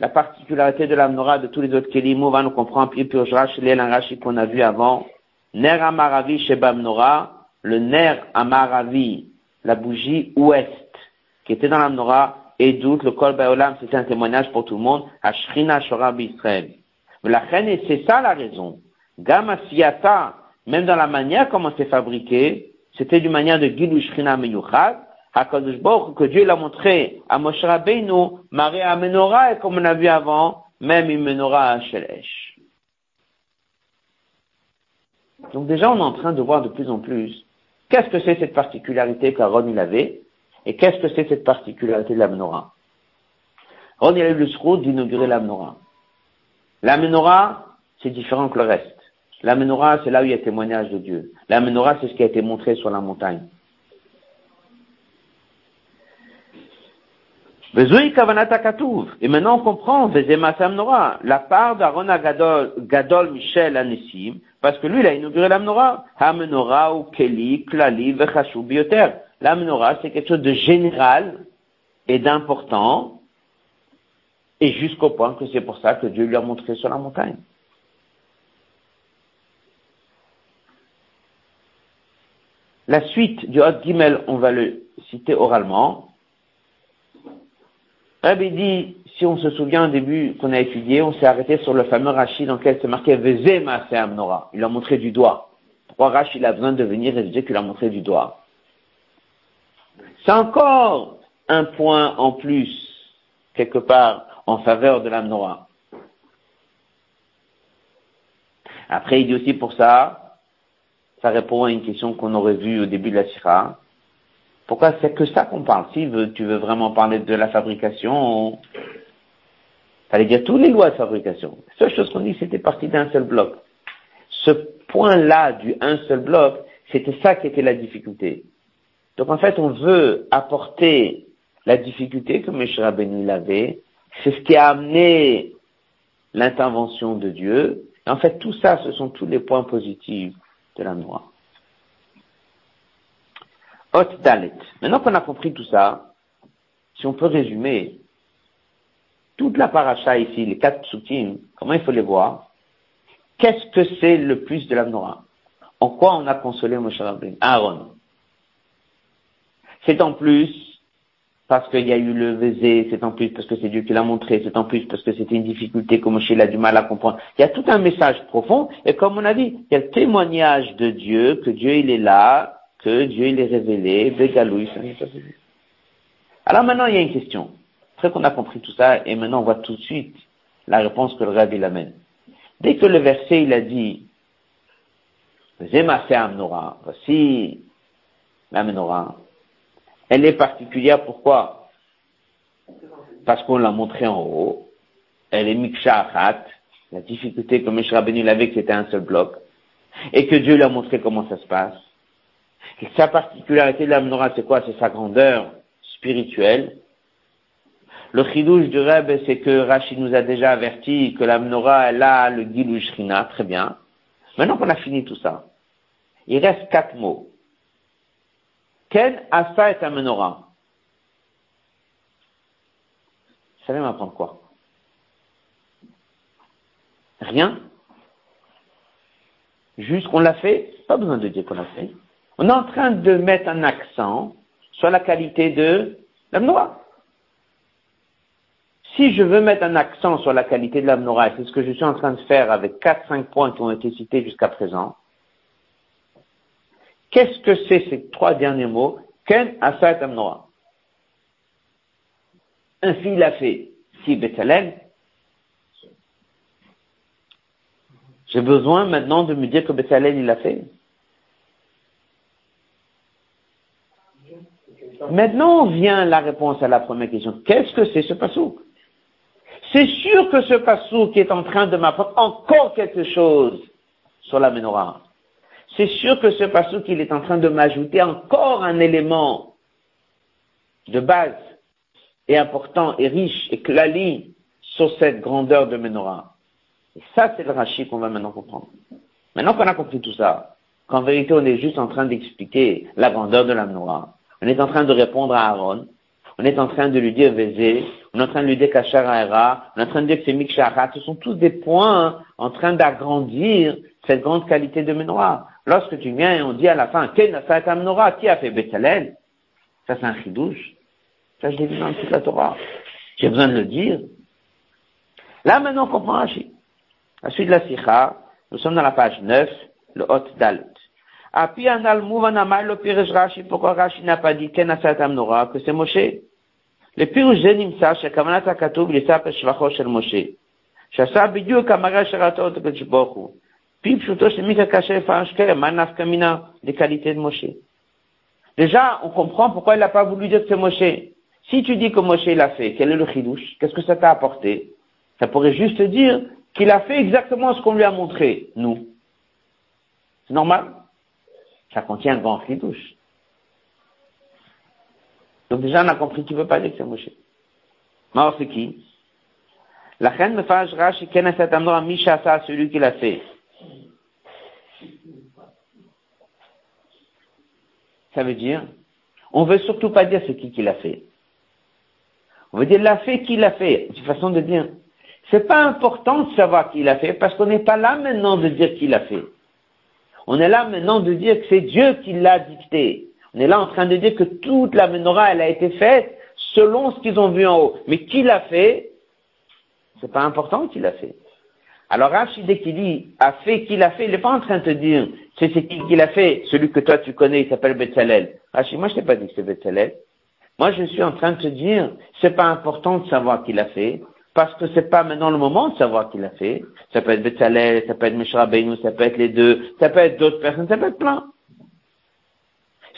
particularité de l'amnora de tous les autres kelim, on va nous comprendre, puis les qu'on a vu avant. Ner amaravi chez le ner amaravi, la bougie ouest, qui était dans l'amnora, et doute, le kol baolam, c'était un témoignage pour tout le monde, à Shrina Shora Israël. Mais la reine, c'est ça la raison. Gama Siyata, même dans la manière comment c'est fabriqué, c'était d'une manière de Gilu Shrina Meyuchad, que Dieu l'a montré à Moshe Rabbeinu, Marie à Menorah, et comme on a vu avant, même une Menorah à Shelesh. Donc déjà, on est en train de voir de plus en plus qu'est-ce que c'est cette particularité qu'Aaron il avait, et qu'est-ce que c'est cette particularité de la Menorah? Il a eu le d'inaugurer la Menorah. La Menorah, c'est différent que le reste. La menorah, c'est là où il y a témoignage de Dieu. La menorah, c'est ce qui a été montré sur la montagne. Et maintenant on comprend, la part d'Aaron Gadol, Gadol Michel Anissim, parce que lui, il a inauguré la menorah. Ha menorah ou Keli, Klali, Vechashu, Bioter. La menorah, c'est quelque chose de général et d'important, et jusqu'au point que c'est pour ça que Dieu lui a montré sur la montagne. La suite du Hot Gimel, on va le citer oralement. Rabbi dit, si on se souvient au début qu'on a étudié, on s'est arrêté sur le fameux Rashi dans lequel c'est marqué Vezema Nora. Il a montré du doigt. Pourquoi Rashi il a besoin de venir et de dire qu'il a montré du doigt? C'est encore un point en plus, quelque part, en faveur de l'Amnora. Après, il dit aussi pour ça, ça répond à une question qu'on aurait vue au début de la Sira. Pourquoi c'est que ça qu'on parle? Si tu veux vraiment parler de la fabrication, fallait dire tous les lois de fabrication. La seule chose qu'on dit, c'était parti d'un seul bloc. Ce point-là du un seul bloc, c'était ça qui était la difficulté. Donc en fait, on veut apporter la difficulté que M. Rabbeinu avait. C'est ce qui a amené l'intervention de Dieu. En fait, tout ça, ce sont tous les points positifs de la noix. Hot Dalet. Maintenant qu'on a compris tout ça, si on peut résumer, toute la paracha ici, les quatre psukim, comment il faut les voir Qu'est-ce que c'est le plus de la En quoi on a consolé Moshe Rabbeinu? Aaron. C'est en plus parce qu'il y a eu le Vézé, c'est en plus parce que c'est Dieu qui l'a montré, c'est en plus parce que c'était une difficulté que Moshe a du mal à comprendre. Il y a tout un message profond, et comme on a dit, il y a le témoignage de Dieu, que Dieu il est là, que Dieu il est révélé, Bégalouille, Alors maintenant il y a une question. Après qu'on a compris tout ça, et maintenant on voit tout de suite la réponse que le Rabbi l'amène. Dès que le verset il a dit, Zema Amnora, voici la elle est particulière, pourquoi? Parce qu'on l'a montrée en haut. Elle est miksha la difficulté que M. Rabbeinu l'avait, c'était un seul bloc. Et que Dieu lui a montré comment ça se passe. Sa particularité de la menorah, c'est quoi? C'est sa grandeur spirituelle. Le chidouche du Reb, c'est que Rachid nous a déjà averti que la menorah, elle a le Gilou Shrina, très bien. Maintenant qu'on a fini tout ça, il reste quatre mots. Ken Asa un menorah. Vous savez m'apprendre quoi? Rien? Juste qu'on l'a fait, pas besoin de dire qu'on l'a fait. On est en train de mettre un accent sur la qualité de la menorah. Si je veux mettre un accent sur la qualité de la menorah, c'est ce que je suis en train de faire avec quatre, cinq points qui ont été cités jusqu'à présent, Qu'est-ce que c'est ces trois derniers mots Ken Asat Amnoa. Ainsi il a fait. Si Bethalem, j'ai besoin maintenant de me dire que Bethalel il a fait. Maintenant vient la réponse à la première question. Qu'est-ce que c'est ce passou? C'est sûr que ce passou qui est en train de m'apprendre encore quelque chose sur la menorah c'est sûr que ce passage qu'il est en train de m'ajouter encore un élément de base et important et riche et clali sur cette grandeur de menorah. Et ça, c'est le rachis qu'on va maintenant comprendre. Maintenant qu'on a compris tout ça, qu'en vérité, on est juste en train d'expliquer la grandeur de la menorah, on est en train de répondre à Aaron, on est en train de lui dire Vézé, on est en train de lui dire Kachar on est en train de dire que c'est Miksharat, ce sont tous des points en train d'agrandir cette grande qualité de menorah. Lorsque tu viens et on dit à la fin, qui a fait Bethel Ça, c'est un chidouche. Ça, je l'ai vu dans toute la Torah. J'ai besoin de le dire. Là, maintenant, on comprend Rachid. La suite de la Sikha, nous sommes dans la page 9, le Hot Dalet. Api anal mouvanamai le pirej Rashi, pourquoi Rashi n'a pas dit ken asatam que c'est Moshe? Le pirush nimsa, shekamanat akatoub, l'isap shvachos shel Moshe. Shasa bidiou kamara sheratot kechbochu. Des qualités de Moshe. Déjà, on comprend pourquoi il n'a pas voulu dire que c'est Moshe. Si tu dis que Moshe l'a fait, quel est le chidouche? Qu'est-ce que ça t'a apporté? Ça pourrait juste dire qu'il a fait exactement ce qu'on lui a montré, nous. C'est normal Ça contient un grand chidouche. Donc déjà, on a compris qu'il ne peut pas dire que c'est Moshe. Mais alors, c'est qui? La reine me fâchera chez Kenasatamdra Misha, celui qui l'a fait. Ça veut dire, on veut surtout pas dire c'est qui qui l'a fait. On veut dire l'a fait, qui l'a fait. C'est une façon de dire. C'est pas important de savoir qui l'a fait parce qu'on n'est pas là maintenant de dire qui l'a fait. On est là maintenant de dire que c'est Dieu qui l'a dicté. On est là en train de dire que toute la menorah, elle a été faite selon ce qu'ils ont vu en haut. Mais qui l'a fait? C'est pas important qui l'a fait. Alors Rachid, qu'il dit a fait, qui l'a fait, il n'est pas en train de te dire c'est qui qui l'a fait, celui que toi tu connais, il s'appelle Betzalel. Rachid, moi je t'ai pas dit que c'est Betzalel. Moi je suis en train de te dire c'est pas important de savoir qui l'a fait, parce que c'est pas maintenant le moment de savoir qui l'a fait. Ça peut être Betzalel, ça peut être Meshra Beynou, ça peut être les deux, ça peut être d'autres personnes, ça peut être plein.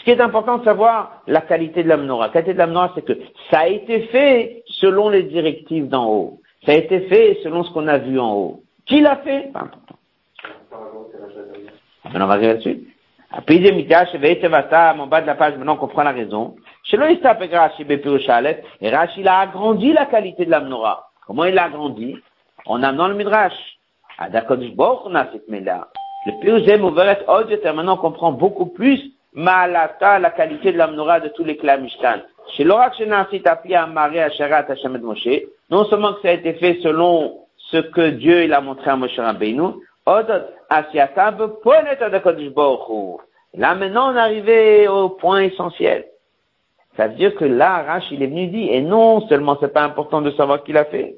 Ce qui est important de savoir, la qualité de la menorah. La qualité de la menorah, c'est que ça a été fait selon les directives d'en haut. Ça a été fait selon ce qu'on a vu en haut. Qui l'a fait Pas important. Maintenant, on va arriver là-dessus. En bas de la page, maintenant on comprend la raison. Chez et Rashi, il a agrandi la qualité de la menorah. Comment il l'a agrandi? En amenant le Midrash. On a cette là. Le Pirushim ouvert maintenant on comprend beaucoup plus Ma'alata, la qualité de la menorah de tous les clans Mishkan. Chez l'orak Shenasit appli à Marie Asherat Hashem Moshe, non seulement que ça a été fait selon ce que Dieu il a montré à Moshe Rabbeinu, Là maintenant on est arrivé au point essentiel. Ça veut dire que là, Rach, il est venu dire, et non seulement c'est pas important de savoir qui l'a fait,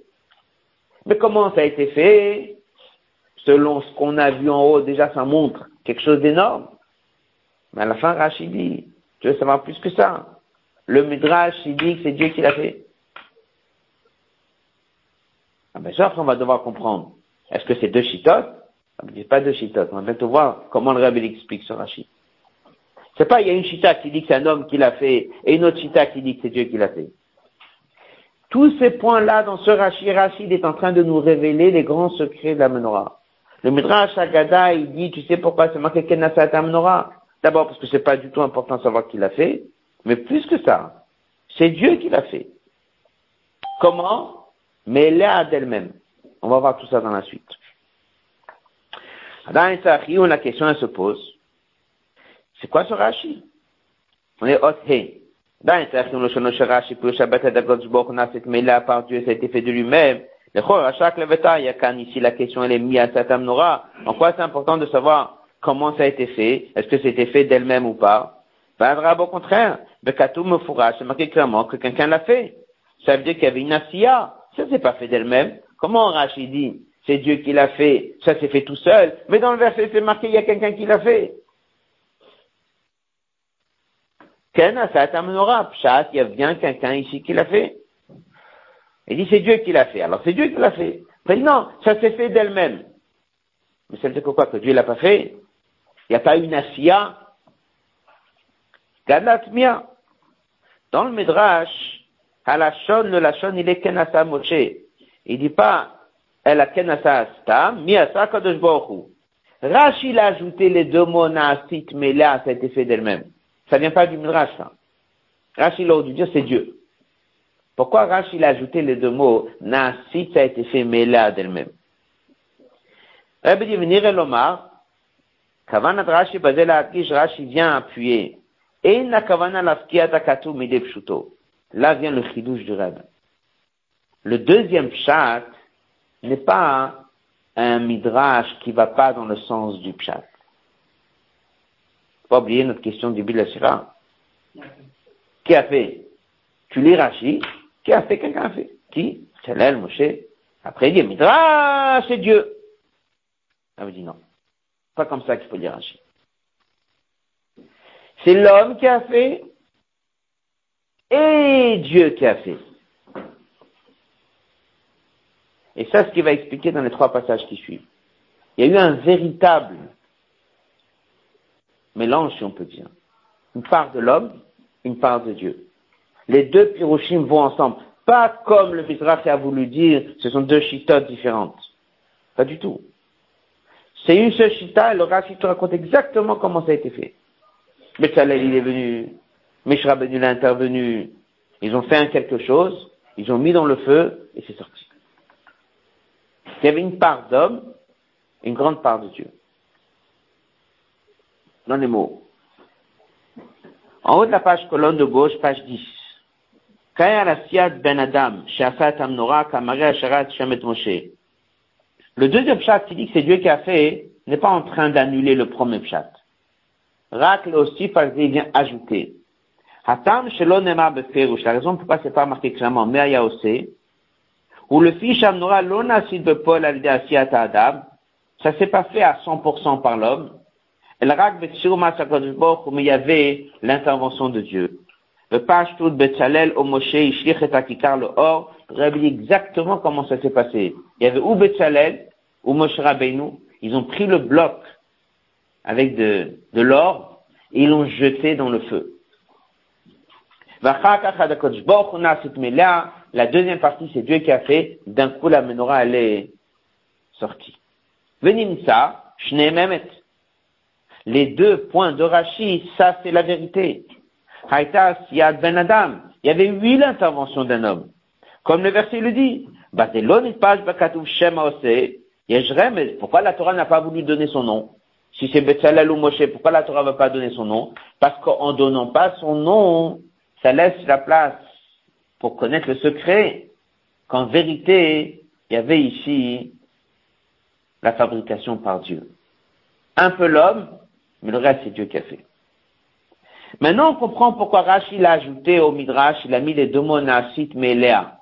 mais comment ça a été fait, selon ce qu'on a vu en haut, déjà ça montre quelque chose d'énorme. Mais à la fin, Rach, il dit, tu veux savoir plus que ça. Le Midrash, il dit que c'est Dieu qui l'a fait. Ah ben ça, on va devoir comprendre. Est-ce que c'est deux chitotes? Ne dit pas deux chitotes. On va bientôt voir comment le rabbi l'explique sur Rachid. C'est pas, il y a une chita qui dit que c'est un homme qui l'a fait, et une autre chita qui dit que c'est Dieu qui l'a fait. Tous ces points-là dans ce Rachid, Rachid est en train de nous révéler les grands secrets de la menorah. Le Midrash Agada, il dit, tu sais pourquoi c'est marqué Kenasat menorah? D'abord parce que c'est pas du tout important de savoir qui l'a fait, mais plus que ça, c'est Dieu qui l'a fait. Comment? Mais est d'elle-même. On va voir tout ça dans la suite. Dans la question elle se pose, c'est quoi ce Rashi? On est hot hey. Dans le Shono Rashi, pour Shabbat et a cette mêlée par Dieu, ça a été fait de lui-même. Le Chor, à chaque leveta, il y a qu'un ici, la question elle est mise à Satam Nora. En quoi c'est important de savoir comment ça a été fait? Est-ce que c'était fait d'elle-même ou pas? Ben, au contraire, Bekatou Mefoura, c'est marqué clairement que quelqu'un l'a fait. Ça veut dire qu'il y avait une Asiya. Ça s'est pas fait d'elle-même. Comment Rashi dit c'est Dieu qui l'a fait, ça s'est fait tout seul, mais dans le verset c'est marqué il y a quelqu'un qui l'a fait. Il y a bien quelqu'un ici qui l'a fait. Il dit c'est Dieu qui l'a fait. Alors c'est Dieu qui l'a fait. Mais non, ça s'est fait d'elle-même. Mais ça veut dire quoi? Que Dieu l'a pas fait? Il n'y a pas une Asiya? Galatmia. Dans le Midrash, Halachon, le Lachon, il est Kenasa Moshe. Il dit pas, elle a Kenasa Stam, Miasa Kadosh Baruch Rashi l'a ajouté les deux mots Naasit, mais là, ça a été fait d'elle-même. Ça vient pas du Midrash, ça. Rashi l'a dû dire, c'est Dieu. Pourquoi Rashi l'a ajouté les deux mots Naasit, ça a été fait, mais là, d'elle-même? Rabbi dit, venir et l'Omar, Kavanat Rashi, basé la Rashi vient appuyer. Et na Kavana l'afkiat akatu pshuto. Là vient le chidouche du Reb. Le deuxième pshat n'est pas un midrash qui va pas dans le sens du pshat. Pas oublier notre question du Bilashira. Qui a fait? Tu lis Rashi, qui a fait? Quelqu'un a fait Qui? C'est l'El Moshe. Après il dit Midrash, c'est Dieu. Ça veut dire non. Pas comme ça qu'il faut lire Rashi. C'est l'homme qui a fait et Dieu qui a fait. Et ça, ce qu'il va expliquer dans les trois passages qui suivent. Il y a eu un véritable mélange, si on peut dire. Une part de l'homme, une part de Dieu. Les deux piroshim vont ensemble. Pas comme le Mizrach a voulu dire, ce sont deux chitotes différentes. Pas du tout. C'est une seule chita, et le Rashi te raconte exactement comment ça a été fait. Betzalel, il est venu, Mishra Ben est intervenu, ils ont fait quelque chose, ils ont mis dans le feu, et c'est sorti. Il y avait une part d'homme, une grande part de Dieu. Dans les mots. En haut de la page colonne de gauche, page 10. ben Adam, Le deuxième chat qui dit que c'est Dieu qui a fait, n'est pas en train d'annuler le premier chat. Rak aussi parce qu'il vient ajouter. Hatam shelo nema beferush. La raison pourquoi c'est pas marqué clairement, mais il y a aussi, où le fils Shamnora l'onasid bepol al adam, ça s'est pas fait à 100% par l'homme. El rak betsiruma sakadosh mais il y avait l'intervention de Dieu. Le Pashtout Betzalel au Moshe Ishlich et Akikar le Or, dit exactement comment ça s'est passé. Il y avait ou Betzalel ou Moshe Rabbeinu, ils ont pris le bloc avec de, de l'or et ils l'ont jeté dans le feu. La deuxième partie, c'est Dieu qui a fait. D'un coup, la menorah, elle est sortie. Venimsa, Shneememet. Les deux points de Rashi, ça c'est la vérité. Haïta Siad Ben Adam. Il y avait huit interventions d'un homme. Comme le verset le dit. Pourquoi la Torah n'a pas voulu donner son nom? Si c'est Betzalel ou Moshe, pourquoi la Torah ne va pas donner son nom? Parce qu'en donnant pas son nom, ça laisse la place pour connaître le secret qu'en vérité, il y avait ici la fabrication par Dieu. Un peu l'homme, mais le reste c'est Dieu qui a fait. Maintenant, on comprend pourquoi Rashi l'a ajouté au Midrash, il a mis les deux mots Naasit Melea.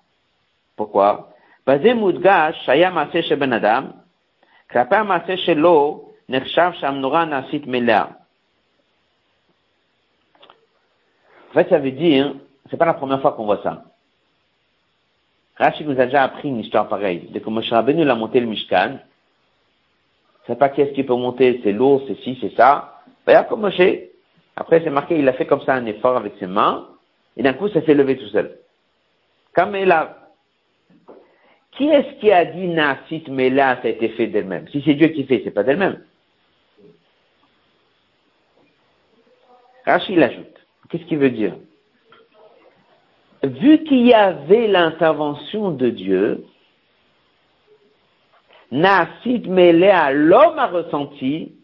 Pourquoi? Sheben Adam, Melea. En fait, ça veut dire, c'est pas la première fois qu'on voit ça. Rashi nous a déjà appris une histoire pareille. Dès que Moshe Rabbeinu l'a monté le Mishkan, c'est pas qu'est-ce qui peut monter, c'est lourd, c'est ci, c'est ça. Regarde comme Moshe. Après, c'est marqué, il a fait comme ça un effort avec ses mains, et d'un coup, ça s'est levé tout seul. Comme qui est-ce qui a dit Naasit, mais là, ça a été fait d'elle-même? Si c'est Dieu qui fait, c'est pas d'elle-même. Rashi l'ajoute. Qu'est-ce qu'il veut dire? Vu qu'il y avait l'intervention de Dieu, Naasit Melea, l'homme a ressenti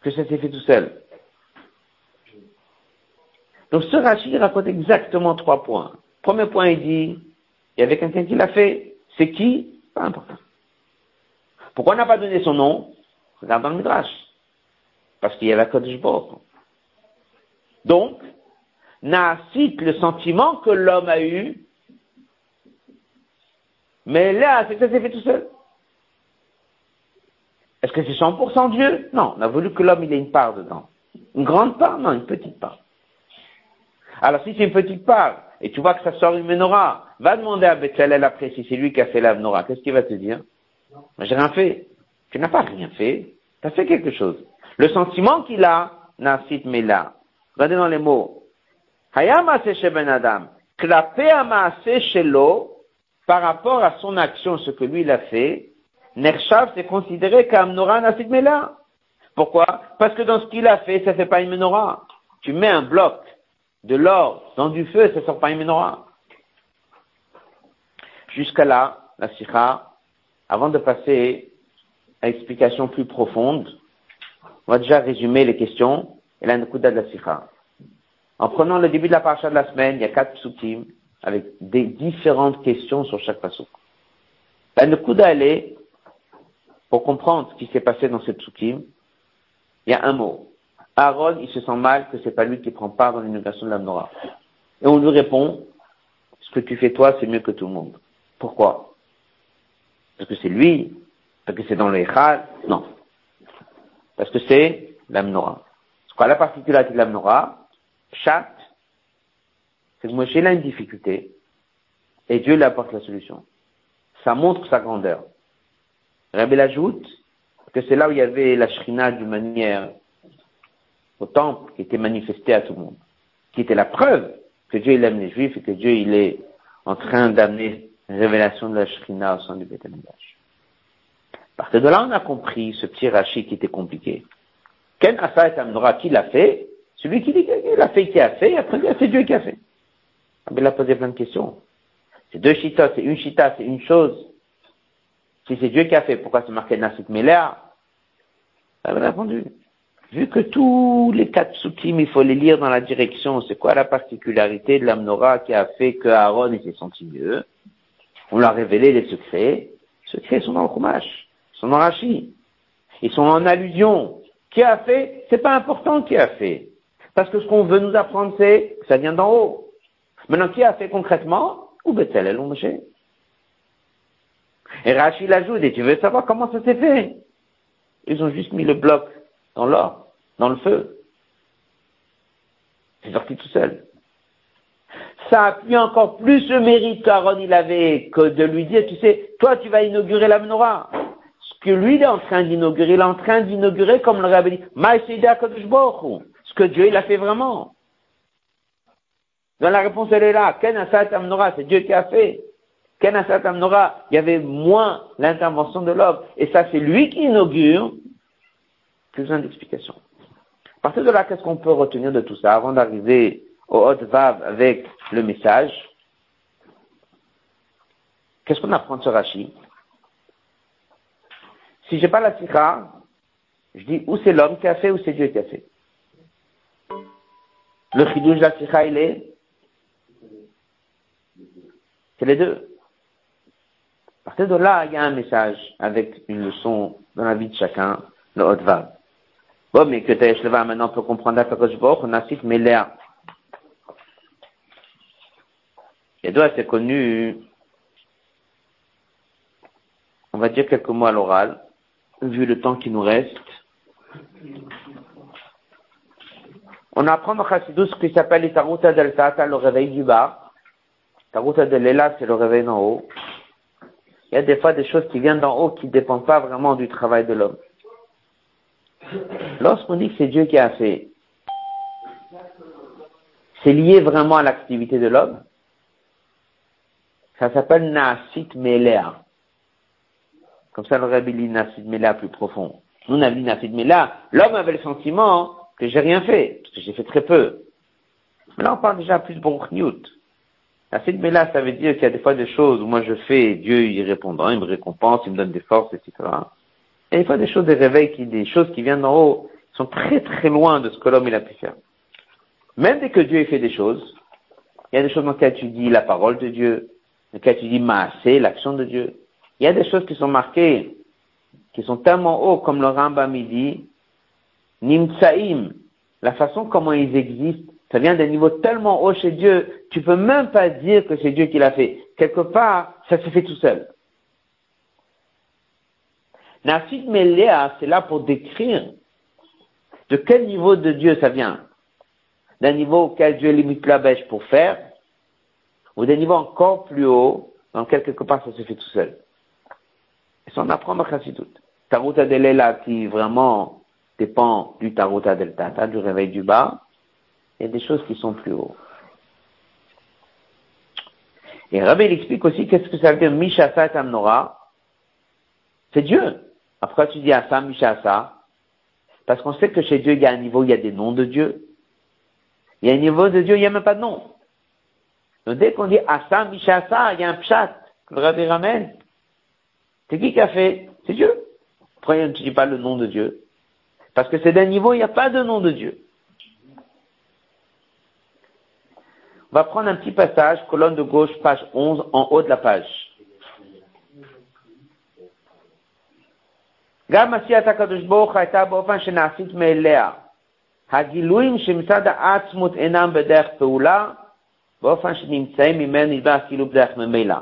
que ça s'est fait tout seul. Donc ce Rachid raconte exactement trois points. Premier point, il dit, il y avait quelqu'un qui l'a fait. C'est qui? Pas important. Pourquoi on n'a pas donné son nom? Regarde dans le Midrash. Parce qu'il y avait Kodesh Baruch. Donc, Naasit, le sentiment que l'homme a eu, mais là, c'est que ça s'est fait tout seul. Est-ce que c'est 100% Dieu? Non, on a voulu que l'homme il ait une part dedans. Une grande part Non, une petite part. Alors si c'est une petite part, et tu vois que ça sort une menorah, va demander à Bethalel après si c'est lui qui a fait la menorah. Qu'est-ce qu'il va te dire? J'ai rien fait. Tu n'as pas rien fait. Tu as fait quelque chose. Le sentiment qu'il a, Nasit Mela. Regardez dans les mots. Ben Adam. Par rapport à son action, ce que lui il a fait, Nershav c'est considéré comme Nora Nasid Mela. Pourquoi? Parce que dans ce qu'il a fait, ça fait pas une menorah. Tu mets un bloc de l'or dans du feu, ça sort pas une menorah. Jusqu'à là, la sikha, avant de passer à l'explication plus profonde, on va déjà résumer les questions et la de la sikha. En prenant le début de la paracha de la semaine, il y a quatre psukim avec des différentes questions sur chaque façon. Ben, le coup d'aller, pour comprendre ce qui s'est passé dans cette psukim, il y a un mot. Aaron, il se sent mal que c'est pas lui qui prend part dans l'inauguration de la Nora. Et on lui répond, ce que tu fais toi, c'est mieux que tout le monde. Pourquoi? Parce que c'est lui? Parce que c'est dans le Echad? Non. Parce que c'est l'Amnora. Quoi la particularité de l'Amnora? Chat, c'est que Moshe a une difficulté et Dieu lui apporte la solution. Ça montre sa grandeur. Rabbi ajoute que c'est là où il y avait la shrina d'une manière au temple qui était manifestée à tout le monde, qui était la preuve que Dieu il aime les juifs et que Dieu il est en train d'amener une révélation de la shrina au sein du Beth À partir de là, on a compris ce petit rachis qui était compliqué. Ken Asa et Amnora, qui l'a fait? Celui qui l'a fait, qui a fait, après c'est Dieu qui a fait. Il a posé plein de questions. C'est deux chitas, c'est une chita, c'est une chose. Si c'est Dieu qui a fait, pourquoi c'est marqué Nasit Melea? Elle a répondu. Vu que tous les quatre psukim, il faut les lire dans la direction, c'est quoi la particularité de l'Amnora qui a fait que Aaron s'est senti mieux On l'a révélé les secrets. Les secrets sont dans le Chumash, sont dans Rashi. Ils sont en allusion. Qui a fait C'est pas important qui a fait. Parce que ce qu'on veut nous apprendre, c'est que ça vient d'en haut. Maintenant, qui a fait concrètement Ou Bethel ou Moshe Et Rachid l'ajoute, et tu veux savoir comment ça s'est fait? Ils ont juste mis le bloc dans l'or, dans le feu. C'est sorti tout seul. Ça appuie encore plus le mérite qu'Aaron il avait que de lui dire, tu sais, toi tu vas inaugurer la menorah. Ce que lui il est en train d'inaugurer, il est en train d'inaugurer, comme le rabbi dit, ce que Dieu il a fait vraiment. Dans la réponse, elle est là. Ken Asat Amnora, c'est Dieu qui a fait. Ken Asat Amnora, il y avait moins l'intervention de l'homme. Et ça, c'est lui qui inaugure. Plus besoin d'explication. À partir de là, qu'est-ce qu'on peut retenir de tout ça avant d'arriver au Hot Vav avec le message? Qu'est-ce qu'on apprend de ce Rashi? Si j'ai pas la sikha, je dis ou c'est l'homme qui a fait ou c'est Dieu qui a fait? Le chidouj de la sikha, il est? C'est les deux. À partir de là, il y a un message avec une leçon dans la vie de chacun, le Hotvav. Bon, mais que Taïshleva, maintenant, on peut comprendre Baruch, on a cite Méléa. Et doit c'est connu, on va dire quelques mots à l'oral, vu le temps qui nous reste. On apprend dans Chassidou ce qui s'appelle Taruta del Tata, le réveil du bas. Taruta del Lela, c'est le réveil d'en haut. Il y a des fois des choses qui viennent d'en haut qui ne dépendent pas vraiment du travail de l'homme. Lorsqu'on dit que c'est Dieu qui a fait, c'est lié vraiment à l'activité de l'homme. Ça s'appelle Nasit Melea. Comme ça, le rabbi Melea plus profond. Nous, on a dit Nasit Melea. L'homme avait le sentiment que j'ai rien fait, parce que j'ai fait très peu. Mais là, on parle déjà plus de Baruch Nasit Melea, ça veut dire qu'il y a des fois des choses où moi je fais, Dieu il répondra, il me récompense, il me donne des forces, etc. Et des fois des choses, des réveils, qui, des choses qui viennent d'en haut, sont très très loin de ce que l'homme il a pu faire. Même dès que Dieu fait des choses, il y a des choses dans lesquelles tu dis la parole de Dieu, dans lesquelles tu dis maasé, l'action de Dieu. Il y a des choses qui sont marquées, qui sont tellement hauts, comme le Rambam dit, nimtsaim, la façon comment ils existent, ça vient d'un niveau tellement haut chez Dieu, tu peux même pas dire que c'est Dieu qui l'a fait. Quelque part, ça se fait tout seul. Nasid Melea, c'est là pour décrire de quel niveau de Dieu ça vient. D'un niveau auquel Dieu limite la bêche pour faire, ou d'un niveau encore plus haut, dans lequel quelque part ça se fait tout seul. Et on apprend tout. Taruta Lela qui vraiment dépend du Taruta del Tata, du réveil du bas, il y a des choses qui sont plus haut. Et Rabbi explique aussi qu'est-ce que ça veut dire Mishasa Tamnora. C'est Dieu. Après, tu dis Asa, Asa Parce qu'on sait que chez Dieu, il y a un niveau, il y a des noms de Dieu. Il y a un niveau de Dieu, il n'y a même pas de nom. Donc dès qu'on dit Asa, Asa, il y a un pshat que le rabbi ramène. C'est qui qui a fait C'est Dieu. Pourquoi tu ne dis pas le nom de Dieu Parce que c'est d'un niveau, il n'y a pas de nom de Dieu. On va prendre un petit passage, colonne de gauche, page 11, en haut de la page. גם עשיית הקדוש ברוך הייתה באופן שנעשית מאליה. הגילויים שמצד העצמות אינם בדרך פעולה, באופן שנמצאים ממנו נדבך כאילו בדרך ממילא.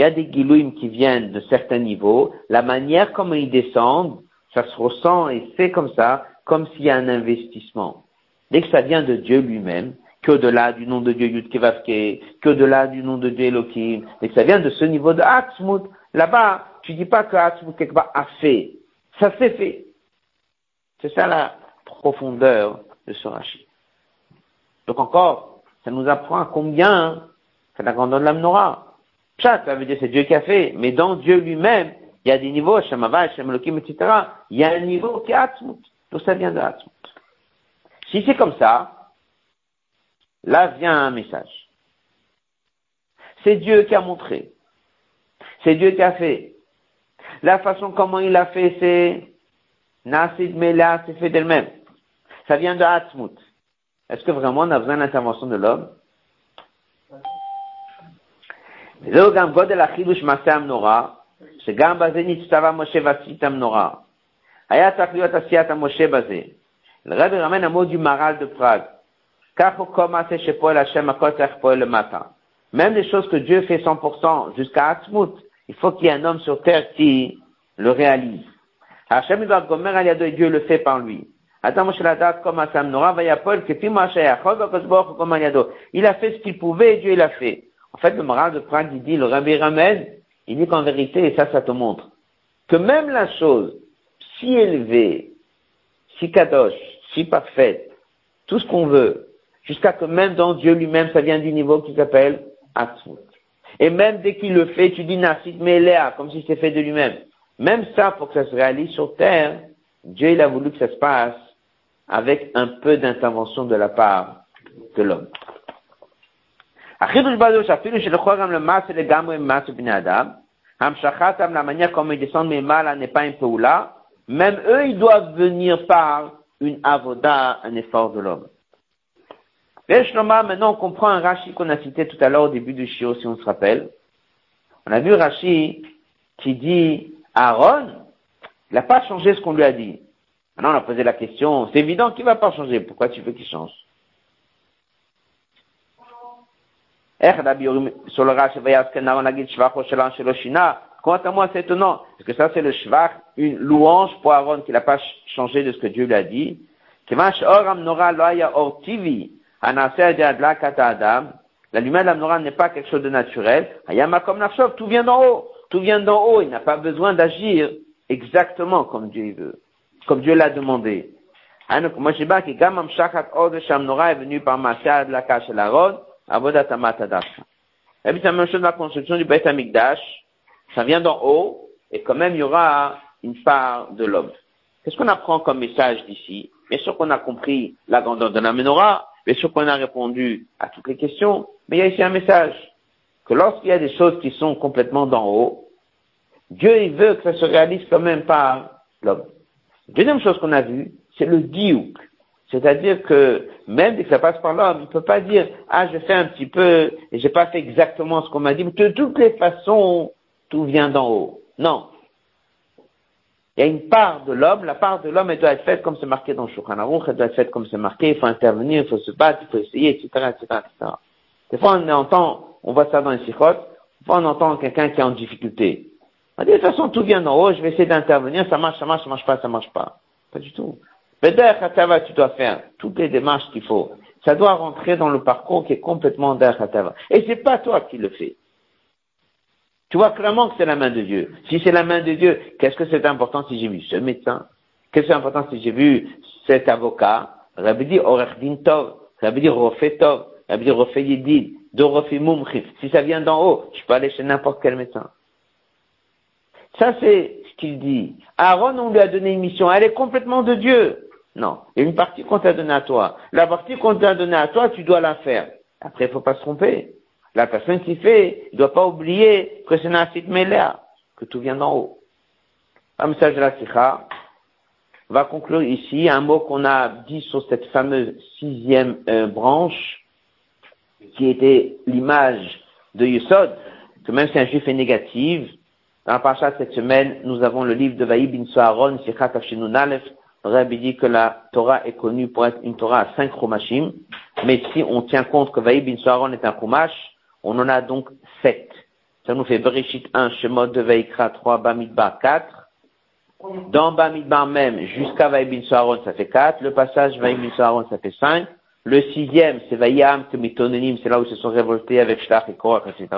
Il y a des guilouim qui viennent de certains niveaux. La manière comme ils descendent, ça se ressent et c'est comme ça, comme s'il y a un investissement. Dès que ça vient de Dieu lui-même, qu'au-delà du nom de Dieu Yudkevavke, qu'au-delà du nom de Dieu Elohim, et que ça vient de ce niveau de Atzmut, là-bas, tu dis pas que Atzmut quelque part a fait, ça s'est fait. C'est ça la profondeur de ce rachis. Donc encore, ça nous apprend combien c'est la grandeur de la ça veut dire c'est Dieu qui a fait, mais dans Dieu lui-même, il y a des niveaux, Shemava, Shemelokim, etc. Il y a un niveau qui est Atzmut. Donc ça vient de Atzmut. Si c'est comme ça, là vient un message. C'est Dieu qui a montré. C'est Dieu qui a fait. La façon comment il a fait, c'est Nasid Mela, c'est fait d'elle-même. Ça vient de Hatzmut. Est-ce que vraiment on a besoin de l'intervention de l'homme? זהו גם גודל החידוש מעשה המנורה, שגם בזה נצטווה משה ועשית המנורה. היה צריך להיות עשיית המשה בזה. לרבי רמן עמוד du Maral de Prague. כך הוא כל מעשה שפועל השם הכל צריך פועל למטה. Même les choses que Dieu fait 100% jusqu'à Hatzmut, il faut qu'il y ait un homme sur terre qui le réalise. Hachem va gomer al yado et Dieu le fait par lui. Il a fait ce qu'il pouvait et Dieu l'a fait. En fait, le moral de Prague, il dit, le Rabbi ramène, il dit qu'en vérité, et ça, ça te montre, que même la chose si élevée, si kadosh, si parfaite, tout ce qu'on veut, jusqu'à que même dans Dieu lui-même, ça vient du niveau qui s'appelle Atzmut. Et même dès qu'il le fait, tu dis Nassit Melea, comme si c'était fait de lui-même. Même ça, pour que ça se réalise sur terre, Dieu il a voulu que ça se passe avec un peu d'intervention de la part de l'homme. La manière comme ils descendent mes mal n'est pas un là. Même eux, ils doivent venir par une avoda, un effort de l'homme. Maintenant, on comprend un Rashi qu'on a cité tout à l'heure au début du Shio, si on se rappelle. On a vu Rashi qui dit Aaron, il n'a pas changé ce qu'on lui a dit. Maintenant, on a posé la question, c'est évident qu'il va pas changer, pourquoi tu veux qu'il change sur le Quant à moi, c'est étonnant, parce que ça, c'est le shvach, une louange pour Aaron qui n'a pas changé de ce que Dieu lui a dit. La lumière de la n'est pas quelque chose de naturel. Tout vient d'en haut. Tout vient d'en haut. Il n'a pas besoin d'agir exactement comme Dieu veut, comme Dieu l'a demandé. Par Et puis, c'est la même chose de la construction du Beth Amikdash ça vient d'en haut, et quand même il y aura une part de l'homme. Qu'est-ce qu'on apprend comme message d'ici Bien sûr qu'on a compris la grandeur de la menorah, bien sûr qu'on a répondu à toutes les questions, mais il y a ici un message, que lorsqu'il y a des choses qui sont complètement d'en haut, Dieu il veut que ça se réalise quand même par l'homme. Deuxième chose qu'on a vue, c'est le diouk. C'est-à-dire que même que ça passe par l'homme, il ne peut pas dire ah je fais un petit peu et j'ai pas fait exactement ce qu'on m'a dit. De toutes les façons, tout vient d'en haut. Non. Il y a une part de l'homme, la part de l'homme, elle doit être faite comme c'est marqué dans Shulchan Aruch, elle doit être faite comme c'est marqué, il faut intervenir, il faut se battre, il faut essayer, etc., etc., etc. Des fois, on entend, on voit ça dans les sikhot, des fois, on entend quelqu'un qui est en difficulté. On dit, de toute façon, tout vient d'en haut, je vais essayer d'intervenir, ça marche, ça marche, ça marche pas, ça marche pas. Pas du tout. Tu dois faire toutes les démarches qu'il faut. Ça doit rentrer dans le parcours qui est complètement derrière Et c'est pas toi qui le fais. Tu vois clairement que c'est la main de Dieu. Si c'est la main de Dieu, qu'est-ce que c'est important si j'ai vu ce médecin? Qu'est-ce que c'est important si j'ai vu cet avocat? Rabbi dit Orechdin Tov, Rabbi dit Rofé Tov, Rabbi dit Rofé Yedid. Si ça vient d'en haut, je peux aller chez n'importe quel médecin. Ça, c'est ce qu'il dit. Aaron, on lui a donné une mission. Elle est complètement de Dieu. Non. Il y a une partie qu'on t'a donnée à toi. La partie qu'on t'a donnée à toi, tu dois la faire. Après, il faut pas se tromper. La personne qui fait ne doit pas oublier que c'est Nasit Melea, que tout vient d'en haut. Un message de la Sikha va conclure ici un mot qu'on a dit sur cette fameuse sixième euh, branche, qui était l'image de Yusod, que même si un juif est négatif, dans la paracha cette semaine, nous avons le livre de Vaï bin Soharon, Sikha Tafshinun Aleph, Rabbi dit que la Torah est connue pour être une Torah à cinq chomashim, mais si on tient compte que Vaï bin Soharon est un chumash, on en a donc sept. Ça nous fait Bereshit 1, Shemot de Veikra 3, Bamidbar 4. Dans Bamidbar même, jusqu'à Vaïbin Soharon, ça fait 4. Le passage Vaïbin Soharon, ça fait 5. Le sixième, c'est Vaïam, Kemitononim, c'est là où ils se sont révoltés avec Shlach et Korach, etc.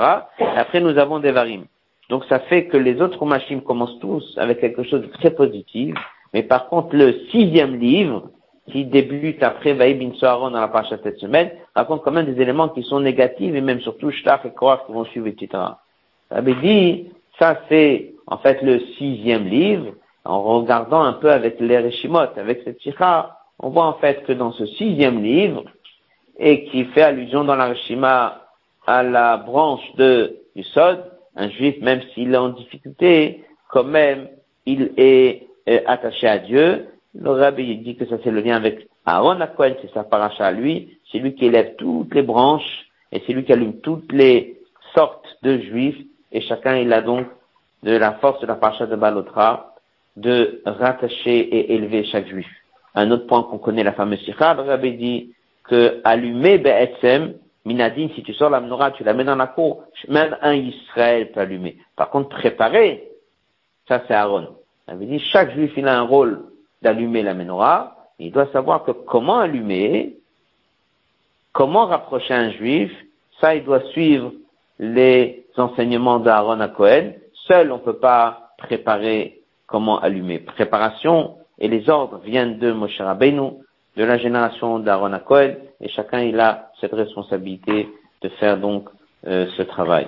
après, nous avons des Varim. Donc, ça fait que les autres machines commencent tous avec quelque chose de très positif. Mais par contre, le sixième livre, qui débute après Vaïb Soharon dans la paracha cette semaine, raconte quand même des éléments qui sont négatifs et même surtout Shtach et Korach qui vont suivre, etc. avait dit, ça c'est en fait le sixième livre, en regardant un peu avec l'Ereshimot, avec cette tira, on voit en fait que dans ce sixième livre, et qui fait allusion dans l'Arishima à la branche de Yusod, un juif, même s'il est en difficulté, quand même, il est euh, attaché à Dieu, le rabbi dit que ça c'est le lien avec Aaron Akohen, c'est sa paracha à lui, c'est lui qui élève toutes les branches et c'est lui qui allume toutes les sortes de juifs et chacun il a donc de la force de la paracha de Balotra de rattacher et élever chaque juif. Un autre point qu'on connaît, la fameuse sikha, le rabbi dit que allumer Be'etzem, Minadine, si tu sors la menorah, tu la mets dans la cour, même un Israël peut allumer. Par contre, préparer, ça c'est Aaron. Il dit, chaque juif, il a un rôle d'allumer la menorah, il doit savoir que comment allumer, comment rapprocher un juif, ça il doit suivre les enseignements d'Aaron à Cohen. Seul on ne peut pas préparer comment allumer. Préparation et les ordres viennent de Moshe Rabbeinu, de la génération d'Aaron à Cohen, et chacun il a cette responsabilité de faire donc euh, ce travail.